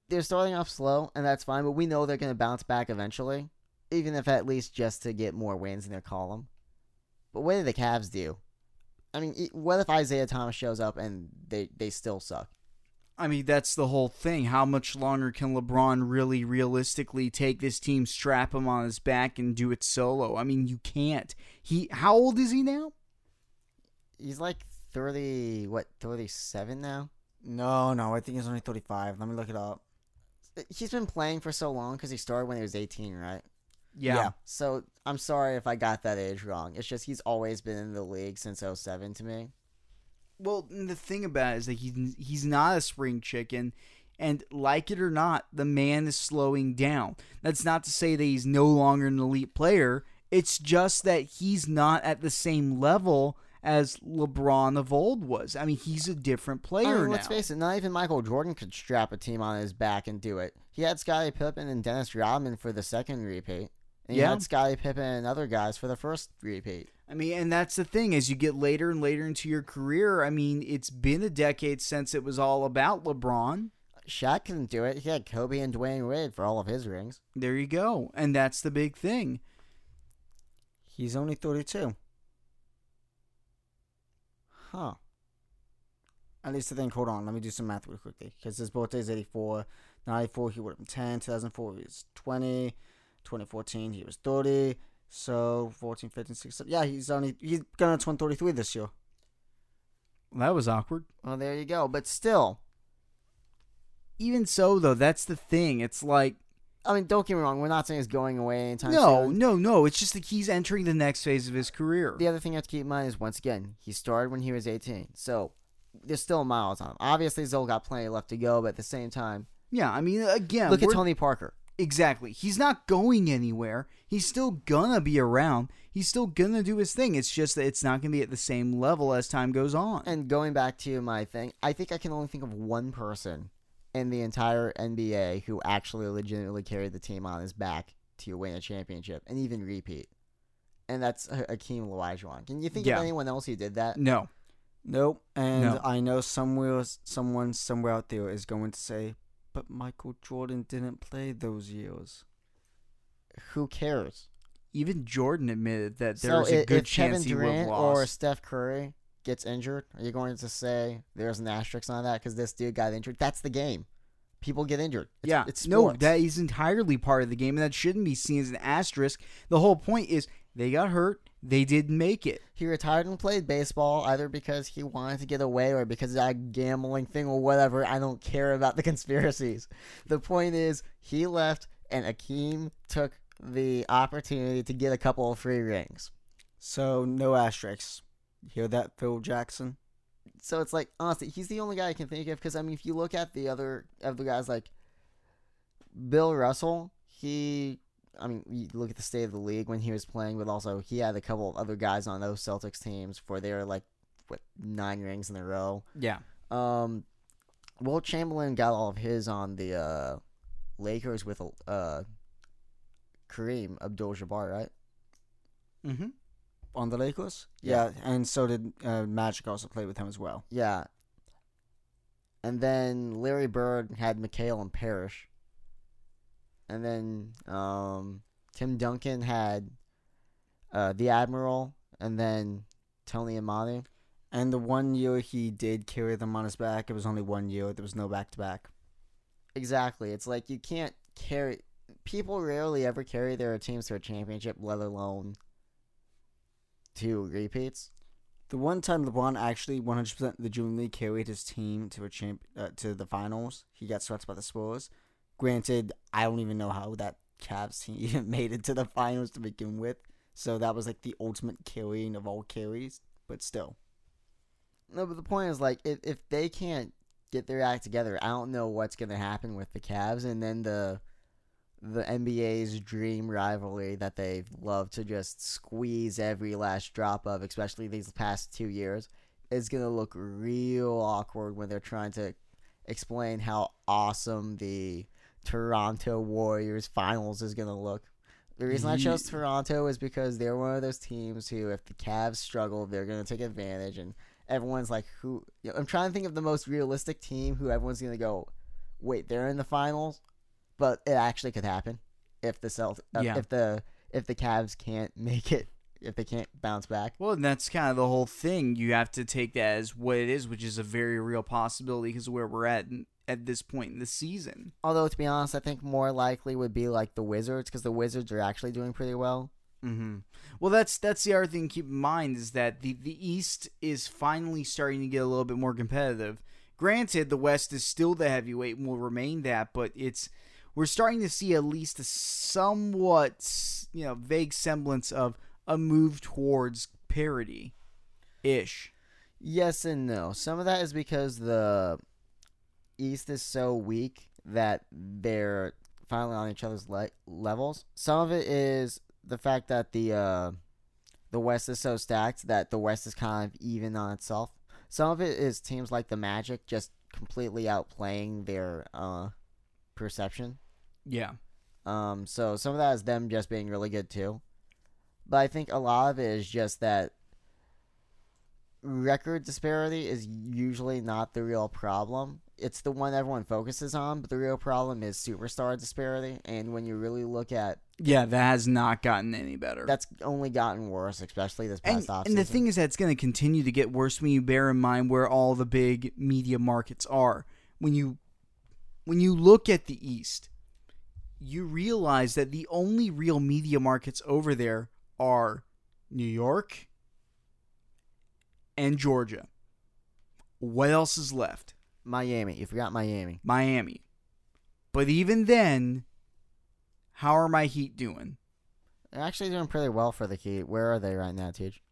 Speaker 1: they're starting off slow, and that's fine. But we know they're going to bounce back eventually, even if at least just to get more wins in their column. But what do the Cavs do? I mean, what if Isaiah Thomas shows up and they they still suck?
Speaker 3: I mean, that's the whole thing. How much longer can LeBron really realistically take this team, strap him on his back, and do it solo? I mean, you can't. He how old is he now?
Speaker 1: He's like thirty, what thirty seven now?
Speaker 2: No, no, I think he's only thirty-five. Let me look it up.
Speaker 1: Uh, he's been playing for so long because he started when he was eighteen, right?
Speaker 2: Yeah.
Speaker 1: So I'm sorry if I got that age wrong. It's just he's always been in the league since 07 to me.
Speaker 3: Well, the thing about it is that he's he's not a spring chicken, and like it or not, the man is slowing down. That's not to say that he's no longer an elite player. It's just that he's not at the same level as LeBron of old was. I mean, he's a different
Speaker 1: I
Speaker 3: player
Speaker 1: mean,
Speaker 3: now.
Speaker 1: let's face it, not even Michael Jordan could strap a team on his back and do it. He had Scottie Pippen and Dennis Rodman for the second repeat, And
Speaker 3: Yeah.
Speaker 1: had Scottie Pippen and other guys for the first repeat.
Speaker 3: I mean, and that's the thing as you get later and later into your career. I mean, it's been a decade since it was all about LeBron.
Speaker 1: Shaq couldn't do it. He had Kobe and Dwyane Wade for all of his rings.
Speaker 3: There you go. And that's the big thing.
Speaker 2: He's only 32.
Speaker 1: Huh.
Speaker 2: At least I think, hold on, let me do some math real quickly. Because his birthday is 84. 94, he would have been 10. 2004, he was 20. 2014, he was 30. So 14, 15, 16. Yeah, he's only, he's going to turn 33 this year.
Speaker 3: That was awkward.
Speaker 1: Well, there you go. But still,
Speaker 3: Even so, though, that's the thing. It's like,
Speaker 1: I mean, don't get me wrong. We're not saying he's going away anytime
Speaker 3: no,
Speaker 1: soon.
Speaker 3: no, no. no. It's just that he's entering the next phase of his career.
Speaker 1: The other thing you have to keep in mind is once again, he started when he was 18. So there's still miles on him. Obviously, Zol got plenty left to go, but at the same time,
Speaker 3: Yeah, I mean, again,
Speaker 1: look at Tony Parker.
Speaker 3: Exactly. He's not going anywhere. He's still gonna be around. He's still gonna do his thing. It's just that it's not gonna be at the same level as time goes on.
Speaker 1: And going back to my thing, I think I can only think of one person in the entire NBA who actually legitimately carried the team on his back to win a championship and even repeat. And that's Akeem Hakeem Olajuwon. Can you think
Speaker 3: Yeah.
Speaker 1: of anyone else who did that?
Speaker 3: no.
Speaker 2: Nope. And
Speaker 3: No.
Speaker 2: I know somewhere, someone somewhere out there is going to say, but Michael Jordan didn't play those years.
Speaker 1: Who cares?
Speaker 3: Even Jordan admitted that
Speaker 1: So
Speaker 3: there's
Speaker 1: i-
Speaker 3: a good
Speaker 1: if Kevin
Speaker 3: chance he would have
Speaker 1: Durant or. Steph Curry gets injured, are you going to say there's an asterisk on that because this dude got injured? That's the game. People get injured. It's,
Speaker 3: yeah,
Speaker 1: it's
Speaker 3: no,
Speaker 1: sports.
Speaker 3: that is entirely part of the game, and that shouldn't be seen as an asterisk. The whole point is they got hurt, they didn't make it.
Speaker 1: He retired and played baseball either because he wanted to get away or because of that gambling thing or whatever. I don't care about the conspiracies. The point is, he left and Akeem took the opportunity to get a couple of free rings.
Speaker 2: So no asterisks. Hear that, Phil Jackson?
Speaker 1: So it's like, honestly, he's the only guy I can think of because, I mean, if you look at the other other guys like Bill Russell, he. I mean, you look at the state of the league when he was playing, but also he had a couple of other guys on those Celtics teams for their like what nine rings in a row.
Speaker 3: Yeah,
Speaker 1: Um, Wilt Chamberlain got all of his on the uh, Lakers with uh, Kareem Abdul-Jabbar, right?
Speaker 3: mm-hmm.
Speaker 2: On the Lakers?
Speaker 1: Yeah.
Speaker 2: Yeah, and so did uh, Magic also play with him as well.
Speaker 1: Yeah. And then Larry Bird had McHale and Parish. And then um, Tim Duncan had uh, the Admiral, and then Tony Amati.
Speaker 2: And the one year he did carry them on his back, it was only one year. There was no back to back.
Speaker 1: Exactly. It's like you can't carry. People rarely ever carry their teams to a championship, let alone two repeats.
Speaker 2: The one time LeBron actually 100% legitimately carried his team to a champ uh, to the finals, he got swept by the Spurs. Granted, I don't even know how that Cavs team even made it to the finals to begin with. So that was like the ultimate carrying of all carries, but still.
Speaker 1: No, but the point is like if if they can't get their act together, I don't know what's gonna happen with the Cavs and then the the NBA's dream rivalry that they've loved to just squeeze every last drop of, especially these past two years, is gonna look real awkward when they're trying to explain how awesome the Toronto Warriors finals is gonna look. The reason I chose Toronto is because they're one of those teams who, if the Cavs struggle, they're gonna take advantage and everyone's like, who? You know, I'm trying to think of the most realistic team who everyone's gonna go, wait, they're in the finals, but it actually could happen if the Celt, uh,
Speaker 3: Yeah.
Speaker 1: if the if the Cavs can't make it, if they can't bounce back.
Speaker 3: Well, and that's kind of the whole thing. You have to take that as what it is, which is a very real possibility because where we're at at this point in the season.
Speaker 1: Although to be honest, I think more likely would be like the Wizards because the Wizards are actually doing pretty well.
Speaker 3: Mm-hmm. Well, that's that's the other thing to keep in mind is that the the East is finally starting to get a little bit more competitive. Granted, the West is still the heavyweight and will remain that, but it's we're starting to see at least a somewhat you know vague semblance of a move towards parity, ish.
Speaker 1: Yes and no. Some of that is because the East is so weak that they're finally on each other's le- levels. Some of it is the fact that the uh, the West is so stacked that the West is kind of even on itself. Some of it is teams like the Magic just completely outplaying their uh, perception.
Speaker 3: Yeah.
Speaker 1: Um, so some of that is them just being really good too. But I think a lot of it is just that record disparity is usually not the real problem. It's the one everyone focuses on, but the real problem is superstar disparity. And when you really look at
Speaker 3: Yeah, that has not gotten any better.
Speaker 1: that's only gotten worse, especially this
Speaker 3: and,
Speaker 1: past offseason.
Speaker 3: and the thing is that it's going to continue to get worse when you bear in mind where all the big media markets are. When you when you look at the East, you realize that the only real media markets over there are New York and Georgia. What else is left?
Speaker 1: Miami, you forgot Miami.
Speaker 3: Miami. But even then, how are my Heat doing?
Speaker 1: They're actually doing pretty well for the Heat. Where are they right now, Teach?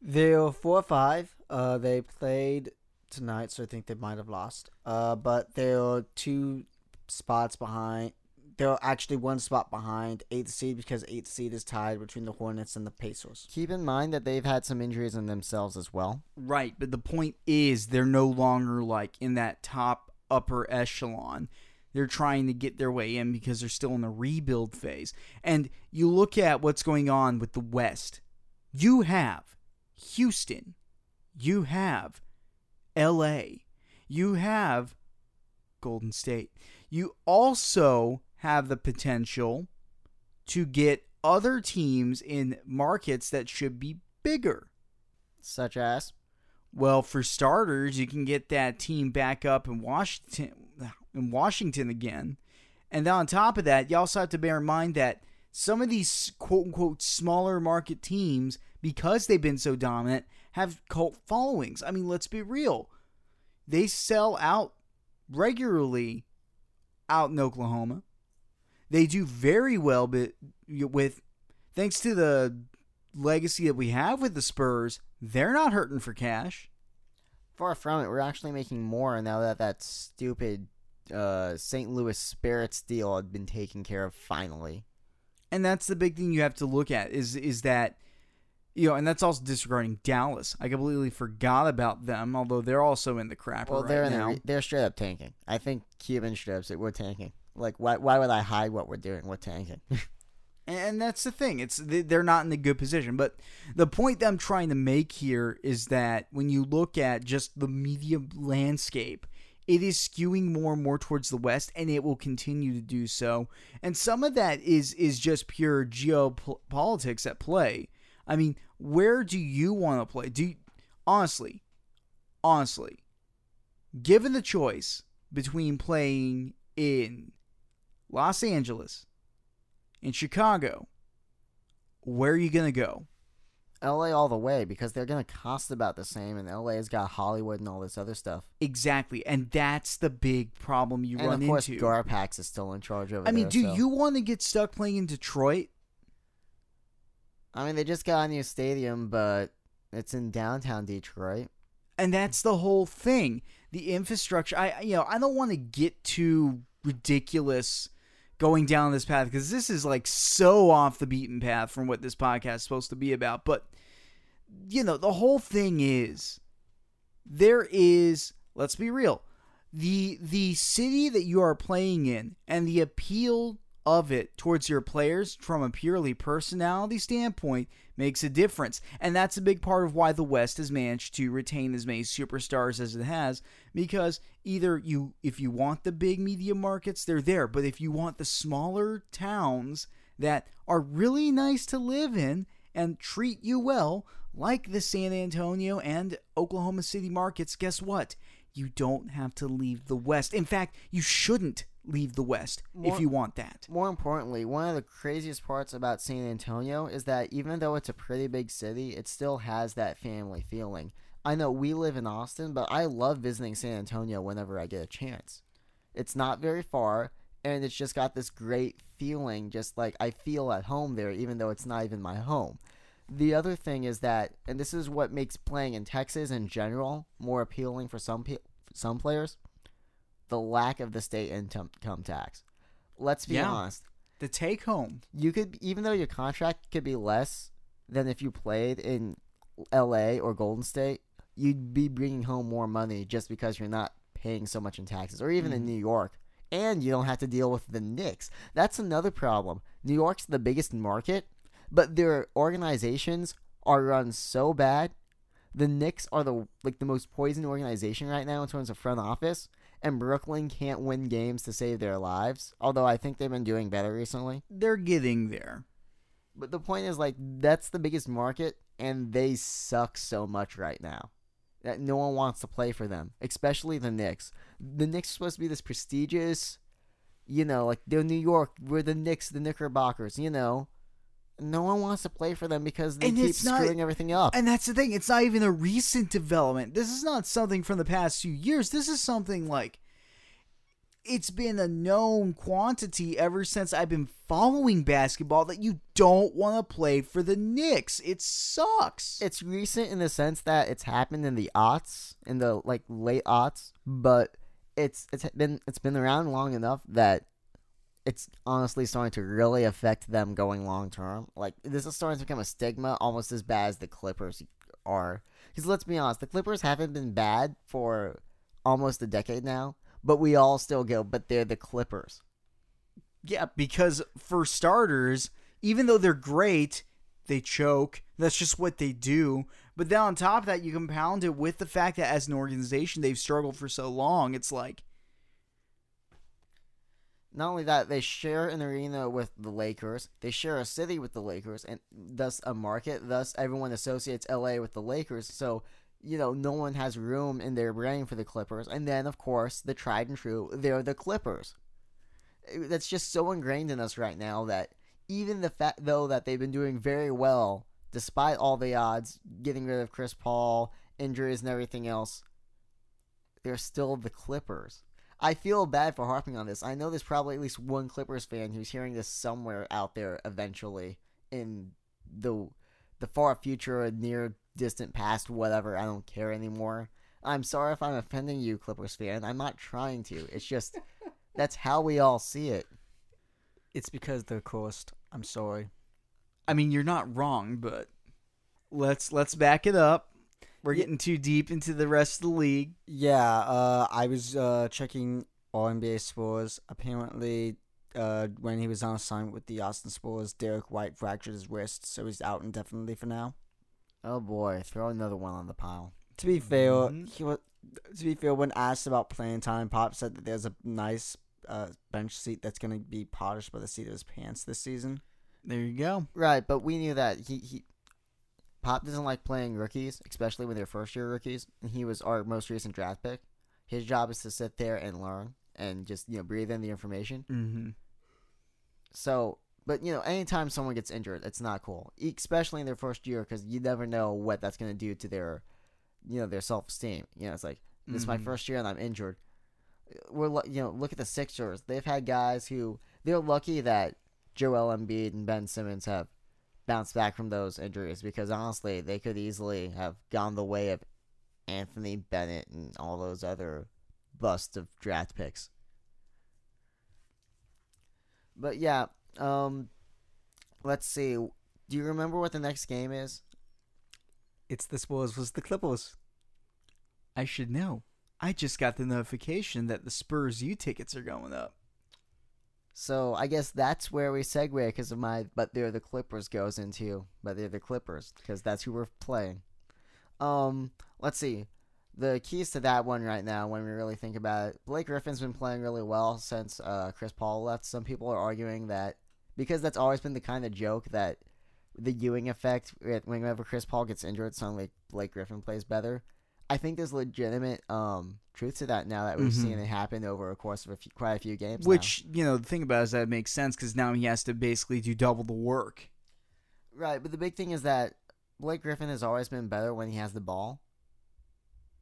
Speaker 2: They're four or five. Uh, they played tonight, so I think they might have lost. Uh, but they're two spots behind. They're actually one spot behind eighth seed because eighth seed is tied between the Hornets and the Pacers.
Speaker 1: Keep in mind that they've had some injuries in themselves as well.
Speaker 3: Right, but the point is they're no longer like in that top upper echelon. They're trying to get their way in because they're still in the rebuild phase. And you look at what's going on with the West. You have Houston. You have LA. You have Golden State. You also have the potential to get other teams in markets that should be bigger.
Speaker 1: Such as
Speaker 3: Well, for starters, you can get that team back up in Washington, in Washington again, and then on top of that, you also have to bear in mind that some of these quote unquote smaller market teams, because they've been so dominant, have cult followings. I mean, let's be real; they sell out regularly out in Oklahoma. They do very well, but with thanks to the legacy that we have with the Spurs, they're not hurting for cash.
Speaker 1: far from it, we're actually making more now that that stupid uh, St. Louis Spirits deal had been taken care of finally.
Speaker 3: And that's the big thing you have to look at is is that you know, and that's also disregarding Dallas. I completely forgot about them, although they're also in the crapper
Speaker 1: Well,
Speaker 3: right
Speaker 1: they're
Speaker 3: now.
Speaker 1: the they're straight up tanking. I think Cuban strips it. We're tanking. Like, why why would I hide what we're doing? We're tanking.
Speaker 3: and that's the thing. It's they- they're not in a good position. But the point that I'm trying to make here is that when you look at just the media landscape, it is skewing more and more towards the West, and it will continue to do so. And some of that is is just pure geopolitics at play. I mean, where do you want to play? Do you, honestly, honestly, given the choice between playing in Los Angeles, in Chicago, where are you gonna go?
Speaker 1: L.A. all the way because they're gonna cost about the same, and L.A.'s got Hollywood and all this other stuff.
Speaker 3: Exactly, and that's the big problem you
Speaker 1: and
Speaker 3: run
Speaker 1: of course,
Speaker 3: into.
Speaker 1: Garpax is still in charge over
Speaker 3: I mean,
Speaker 1: there,
Speaker 3: do
Speaker 1: so-
Speaker 3: you want to get stuck playing in Detroit?
Speaker 1: I mean, they just got a new stadium, but it's in downtown Detroit.
Speaker 3: And that's the whole thing. The infrastructure. I you know I don't want to get too ridiculous going down this path because this is like so off the beaten path from what this podcast is supposed to be about. But you know the whole thing is there is let's be real the the city that you are playing in and the appeal of it towards your players from a purely personality standpoint makes a difference. And that's a big part of why the west has managed to retain as many superstars as it has because either you if you want the big media markets they're there. But if you want the smaller towns that are really nice to live in and treat you well like the San Antonio and Oklahoma City markets guess what? You don't have to leave the west. In fact you shouldn't leave the west
Speaker 1: More-
Speaker 3: if you want that
Speaker 1: More importantly, one of the craziest parts about San Antonio is that even though it's a pretty big city, it still has that family feeling. I know we live in Austin, but I love visiting San Antonio whenever I get a chance. It's not very far, and it's just got this great feeling, just like I feel at home there, even though it's not even my home. The other thing is that, and this is what makes playing in Texas in general more appealing for some pe- some players, the lack of the state income tax. Let's be
Speaker 3: Yeah.
Speaker 1: honest
Speaker 3: the take home
Speaker 1: you could even though your contract could be less than if you played in LA or Golden State, you'd be bringing home more money just because you're not paying so much in taxes. Or even in
Speaker 3: Mhm.
Speaker 1: New York, and you don't have to deal with the Knicks. That's another problem. New York's the biggest market, but their organizations are run so bad. The Knicks are the like the most poisoned organization right now in terms of front office, and Brooklyn can't win games to save their lives. Although I think they've been doing better recently.
Speaker 3: They're getting there.
Speaker 1: But the point is like that's the biggest market and they suck so much right now. That no one wants to play for them, especially the Knicks. The Knicks are supposed to be this prestigious, you know, like they're New York, we're the Knicks, the Knickerbockers, you know. No one wants to play for them because they
Speaker 3: And
Speaker 1: keep
Speaker 3: not-
Speaker 1: screwing everything up.
Speaker 3: And that's the thing. It's not even a recent development. This is not something from the past few years. This is something like it's been a known quantity ever since I've been following basketball that you don't want to play for the Knicks. It sucks.
Speaker 1: it's recent in the sense that it's happened in the aughts, in the like late aughts, but it's it's been it's been around long enough that it's honestly starting to really affect them going long term. Like this is starting to become a stigma, almost as bad as the Clippers are. Because let's be honest, the Clippers haven't been bad for almost a decade now, but we all still go, but they're the Clippers.
Speaker 3: yeah, because for starters, even though they're great, they choke. That's just what they do. But then on top of that, you compound it with the fact that as an organization, they've struggled for so long. It's like,
Speaker 1: Not only that, they share an arena with the Lakers. They share a city with the Lakers, and thus a market. Thus, everyone associates LA with the Lakers. So, you know, no one has room in their brain for the Clippers. And then, of course, the tried and true, they're the Clippers. That's just so ingrained in us right now that even the fact, though, that they've been doing very well despite all the odds, getting rid of Chris Paul, injuries, and everything else, they're still the Clippers. I feel bad for harping on this. I know there's probably at least one Clippers fan who's hearing this somewhere out there eventually in the the far future or near distant past, whatever. I don't care anymore. I'm sorry if I'm offending you, Clippers fan. I'm not trying to. It's just that's how we all see it.
Speaker 2: It's because they're cursed. I'm sorry.
Speaker 3: I mean, you're not wrong, but let's let's back it up. We're getting too deep into the rest of the league.
Speaker 2: Yeah, uh, I was uh, checking all NBA scores. Apparently, uh, when he was on assignment with the Austin Spurs, Derrick White fractured his wrist, so he's out indefinitely for now.
Speaker 1: Oh boy, throw another one on the pile.
Speaker 2: To be fair,
Speaker 3: Mhm.
Speaker 2: he was. To be fair, when asked about playing time, Pop said that there's a nice uh, bench seat that's going to be polished by the seat of his pants this season.
Speaker 3: There you go.
Speaker 1: Right, but we knew that he, he Pop doesn't like playing rookies, especially when they're first year rookies. And he was our most recent draft pick. His job is to sit there and learn and just, you know, breathe in the information.
Speaker 3: Mm-hmm.
Speaker 1: So, but you know, anytime someone gets injured, it's not cool, especially in their first year, because you never know what that's going to do to their, you know, their self esteem. You know, it's like this is my
Speaker 3: Mhm.
Speaker 1: first year and I'm injured. We're you know, look at the Sixers. They've had guys who they're lucky that Joel Embiid and Ben Simmons have bounced back from those injuries because honestly, they could easily have gone the way of Anthony Bennett and all those other bust of draft picks. But yeah, um, let's see. Do you remember what the next game is?
Speaker 2: It's the Spurs was the Clippers.
Speaker 3: I should know. I just got the notification that the Spurs U tickets are going up.
Speaker 1: So I guess that's where we segue because of my "but they're the Clippers" goes into "but they're the Clippers" because that's who we're playing. Um, let's see. The keys to that one right now, when we really think about it, Blake Griffin's been playing really well since uh, Chris Paul left. Some people are arguing that because that's always been the kind of joke that the Ewing effect, whenever Chris Paul gets injured, suddenly Blake Griffin plays better. I think there's legitimate um, truth to that now that we've
Speaker 3: Mhm.
Speaker 1: seen it happen over a course of a few, quite a few games. now.
Speaker 3: Which, you know, the thing about it is that it makes sense because now he has to basically do double the work.
Speaker 1: Right, but the big thing is that Blake Griffin has always been better when he has the ball.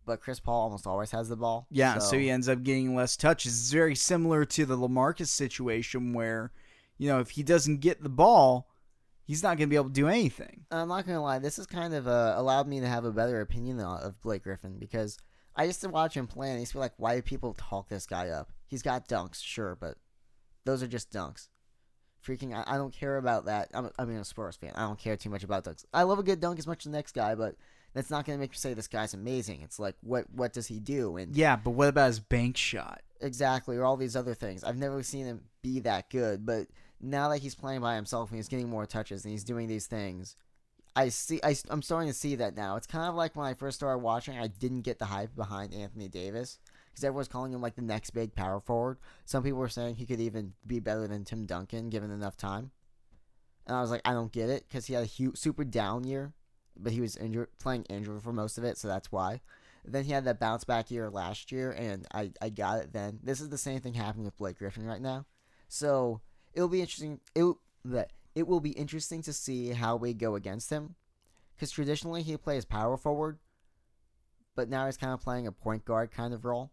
Speaker 1: But Chris Paul almost always has the ball.
Speaker 3: Yeah, so, he ends up getting less touches. It's very similar to the LaMarcus situation where, you know, if he doesn't get the ball, he's not going to be able to do anything.
Speaker 1: I'm not gonna lie, this has kind of uh, allowed me to have a better opinion of Blake Griffin because I used to watch him play and I used to be like, why do people talk this guy up? He's got dunks, sure, but those are just dunks. Freaking, I, I don't care about that. I'm, I mean, a Spurs fan. I don't care too much about dunks. I love a good dunk as much as the next guy, but That's not going to make me say this guy's amazing. It's like what what does he do? And
Speaker 3: Yeah, but what about his bank shot?
Speaker 1: exactly, or all these other things. I've never seen him be that good, but now that he's playing by himself and he's getting more touches and he's doing these things, I see. I, am starting to see that now. It's kind of like when I first started watching. I didn't get the hype behind Anthony Davis because everyone's calling him like the next big power forward. Some people were saying he could even be better than Tim Duncan given enough time. And I was like, I don't get it because he had a huge, super down year, but he was injured, playing injured for most of it, so that's why. Then he had that bounce back year last year, and I, I got it then. This is the same thing happening with Blake Griffin right now. So it'll be interesting. It that it will be interesting to see how we go against him, because traditionally he plays power forward, but now he's kind of playing a point guard kind of role.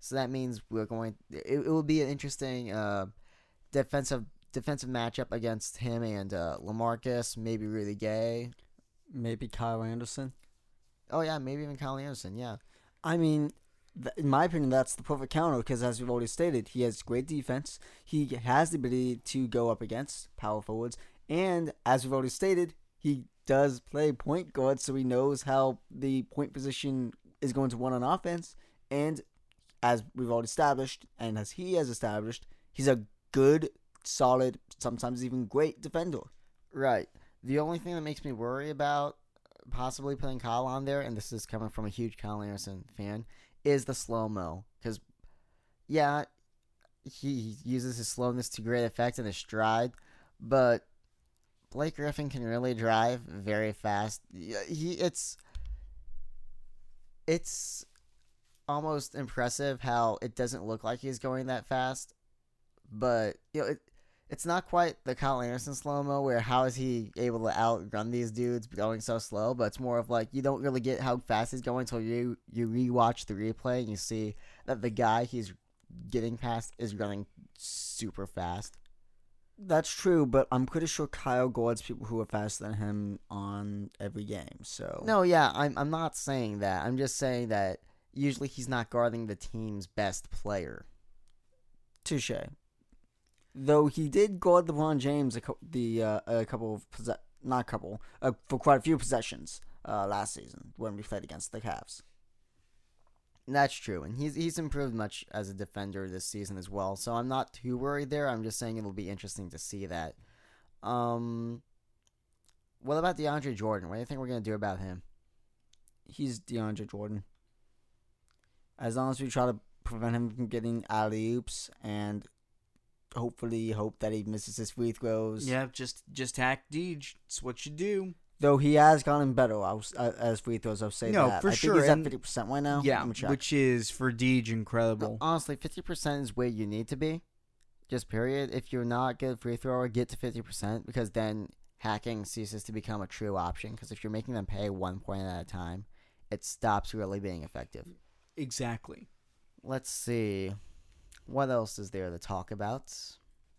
Speaker 1: So that means we're going. It, it will be an interesting uh, defensive defensive matchup against him and uh, LaMarcus, maybe Rudy Gay.
Speaker 2: Maybe Kyle Anderson.
Speaker 1: Oh yeah, maybe even Kyle Anderson. Yeah,
Speaker 2: I mean, in my opinion, that's the perfect counter because, as we've already stated, he has great defense. He has the ability to go up against power forwards, and as we've already stated, he does play point guard, so he knows how the point position is going to run on offense. And as we've already established, and as he has established, he's a good, solid, sometimes even great defender.
Speaker 1: right. The only thing that makes me worry about possibly putting Kyle on there, and this is coming from a huge Kyle Anderson fan, is the slow mo. Because, yeah, he uses his slowness to great effect in his stride, but Blake Griffin can really drive very fast. He it's it's almost impressive how it doesn't look like he's going that fast, but you know it, it's not quite the Kyle Anderson slow mo where how is he able to outrun these dudes going so slow, but it's more of like you don't really get how fast he's going until you you rewatch the replay and you see that the guy he's getting past is running super fast.
Speaker 2: That's true, but I'm pretty sure Kyle guards people who are faster than him on every game. So
Speaker 1: No, yeah, I'm I'm not saying that. I'm just saying that usually he's not guarding the team's best player.
Speaker 2: touche. Though he did guard LeBron James a, cou- the uh, a couple of posse- not a couple uh, for quite a few possessions uh, last season when we played against the Cavs.
Speaker 1: That's true, and he's he's improved much as a defender this season as well. So I'm not too worried there. I'm just saying it'll be interesting to see that. Um, what about DeAndre Jordan? What do you think we're gonna do about him?
Speaker 2: He's DeAndre Jordan. As long as we try to prevent him from getting alley oops and hopefully hope that he misses his free throws.
Speaker 3: Yeah, just just hack Deej. It's what you do.
Speaker 2: Though he has gotten better uh, as free throws, I'll say
Speaker 3: No,
Speaker 2: that.
Speaker 3: for
Speaker 2: I
Speaker 3: sure,
Speaker 2: think he's at fifty percent right now.
Speaker 3: yeah,
Speaker 2: Let me check.
Speaker 3: which is for Deej incredible.
Speaker 1: Honestly, fifty percent is where you need to be. Just period. If you're not good free thrower, get to fifty percent because then hacking ceases to become a true option. Because if you're making them pay one point at a time, it stops really being effective.
Speaker 3: Exactly.
Speaker 1: Let's see. What else is there to talk about?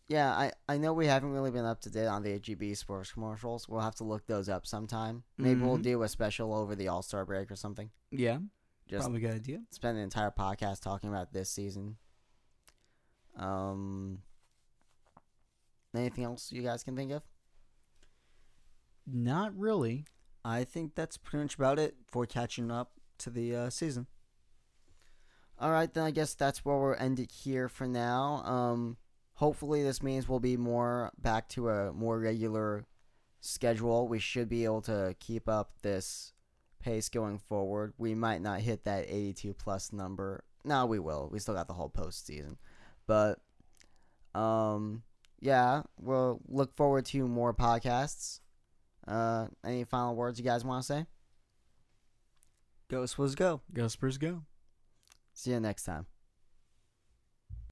Speaker 1: Yeah, I, I know we haven't really been up to date on the HEB sports commercials. We'll have to look those up sometime. Maybe we'll
Speaker 3: Mhm.
Speaker 1: do a special over the All Star break or something.
Speaker 3: Yeah,
Speaker 1: Just
Speaker 3: probably a good idea.
Speaker 1: spend the entire podcast talking about this season. Um, anything else you guys can think of?
Speaker 3: Not really.
Speaker 2: I think that's pretty much about it for catching up to the uh, season.
Speaker 1: All right, then I guess that's where we'll end it here for now. Um, hopefully this means we'll be more back to a more regular schedule. We should be able to keep up this pace going forward. We might not hit that 82 plus number. No, we will. We still got the whole postseason, but um, yeah, we'll look forward to more podcasts. Uh, any final words you guys want to say?
Speaker 2: Go Spurs, go.
Speaker 3: Go Spurs, go.
Speaker 1: See you next time.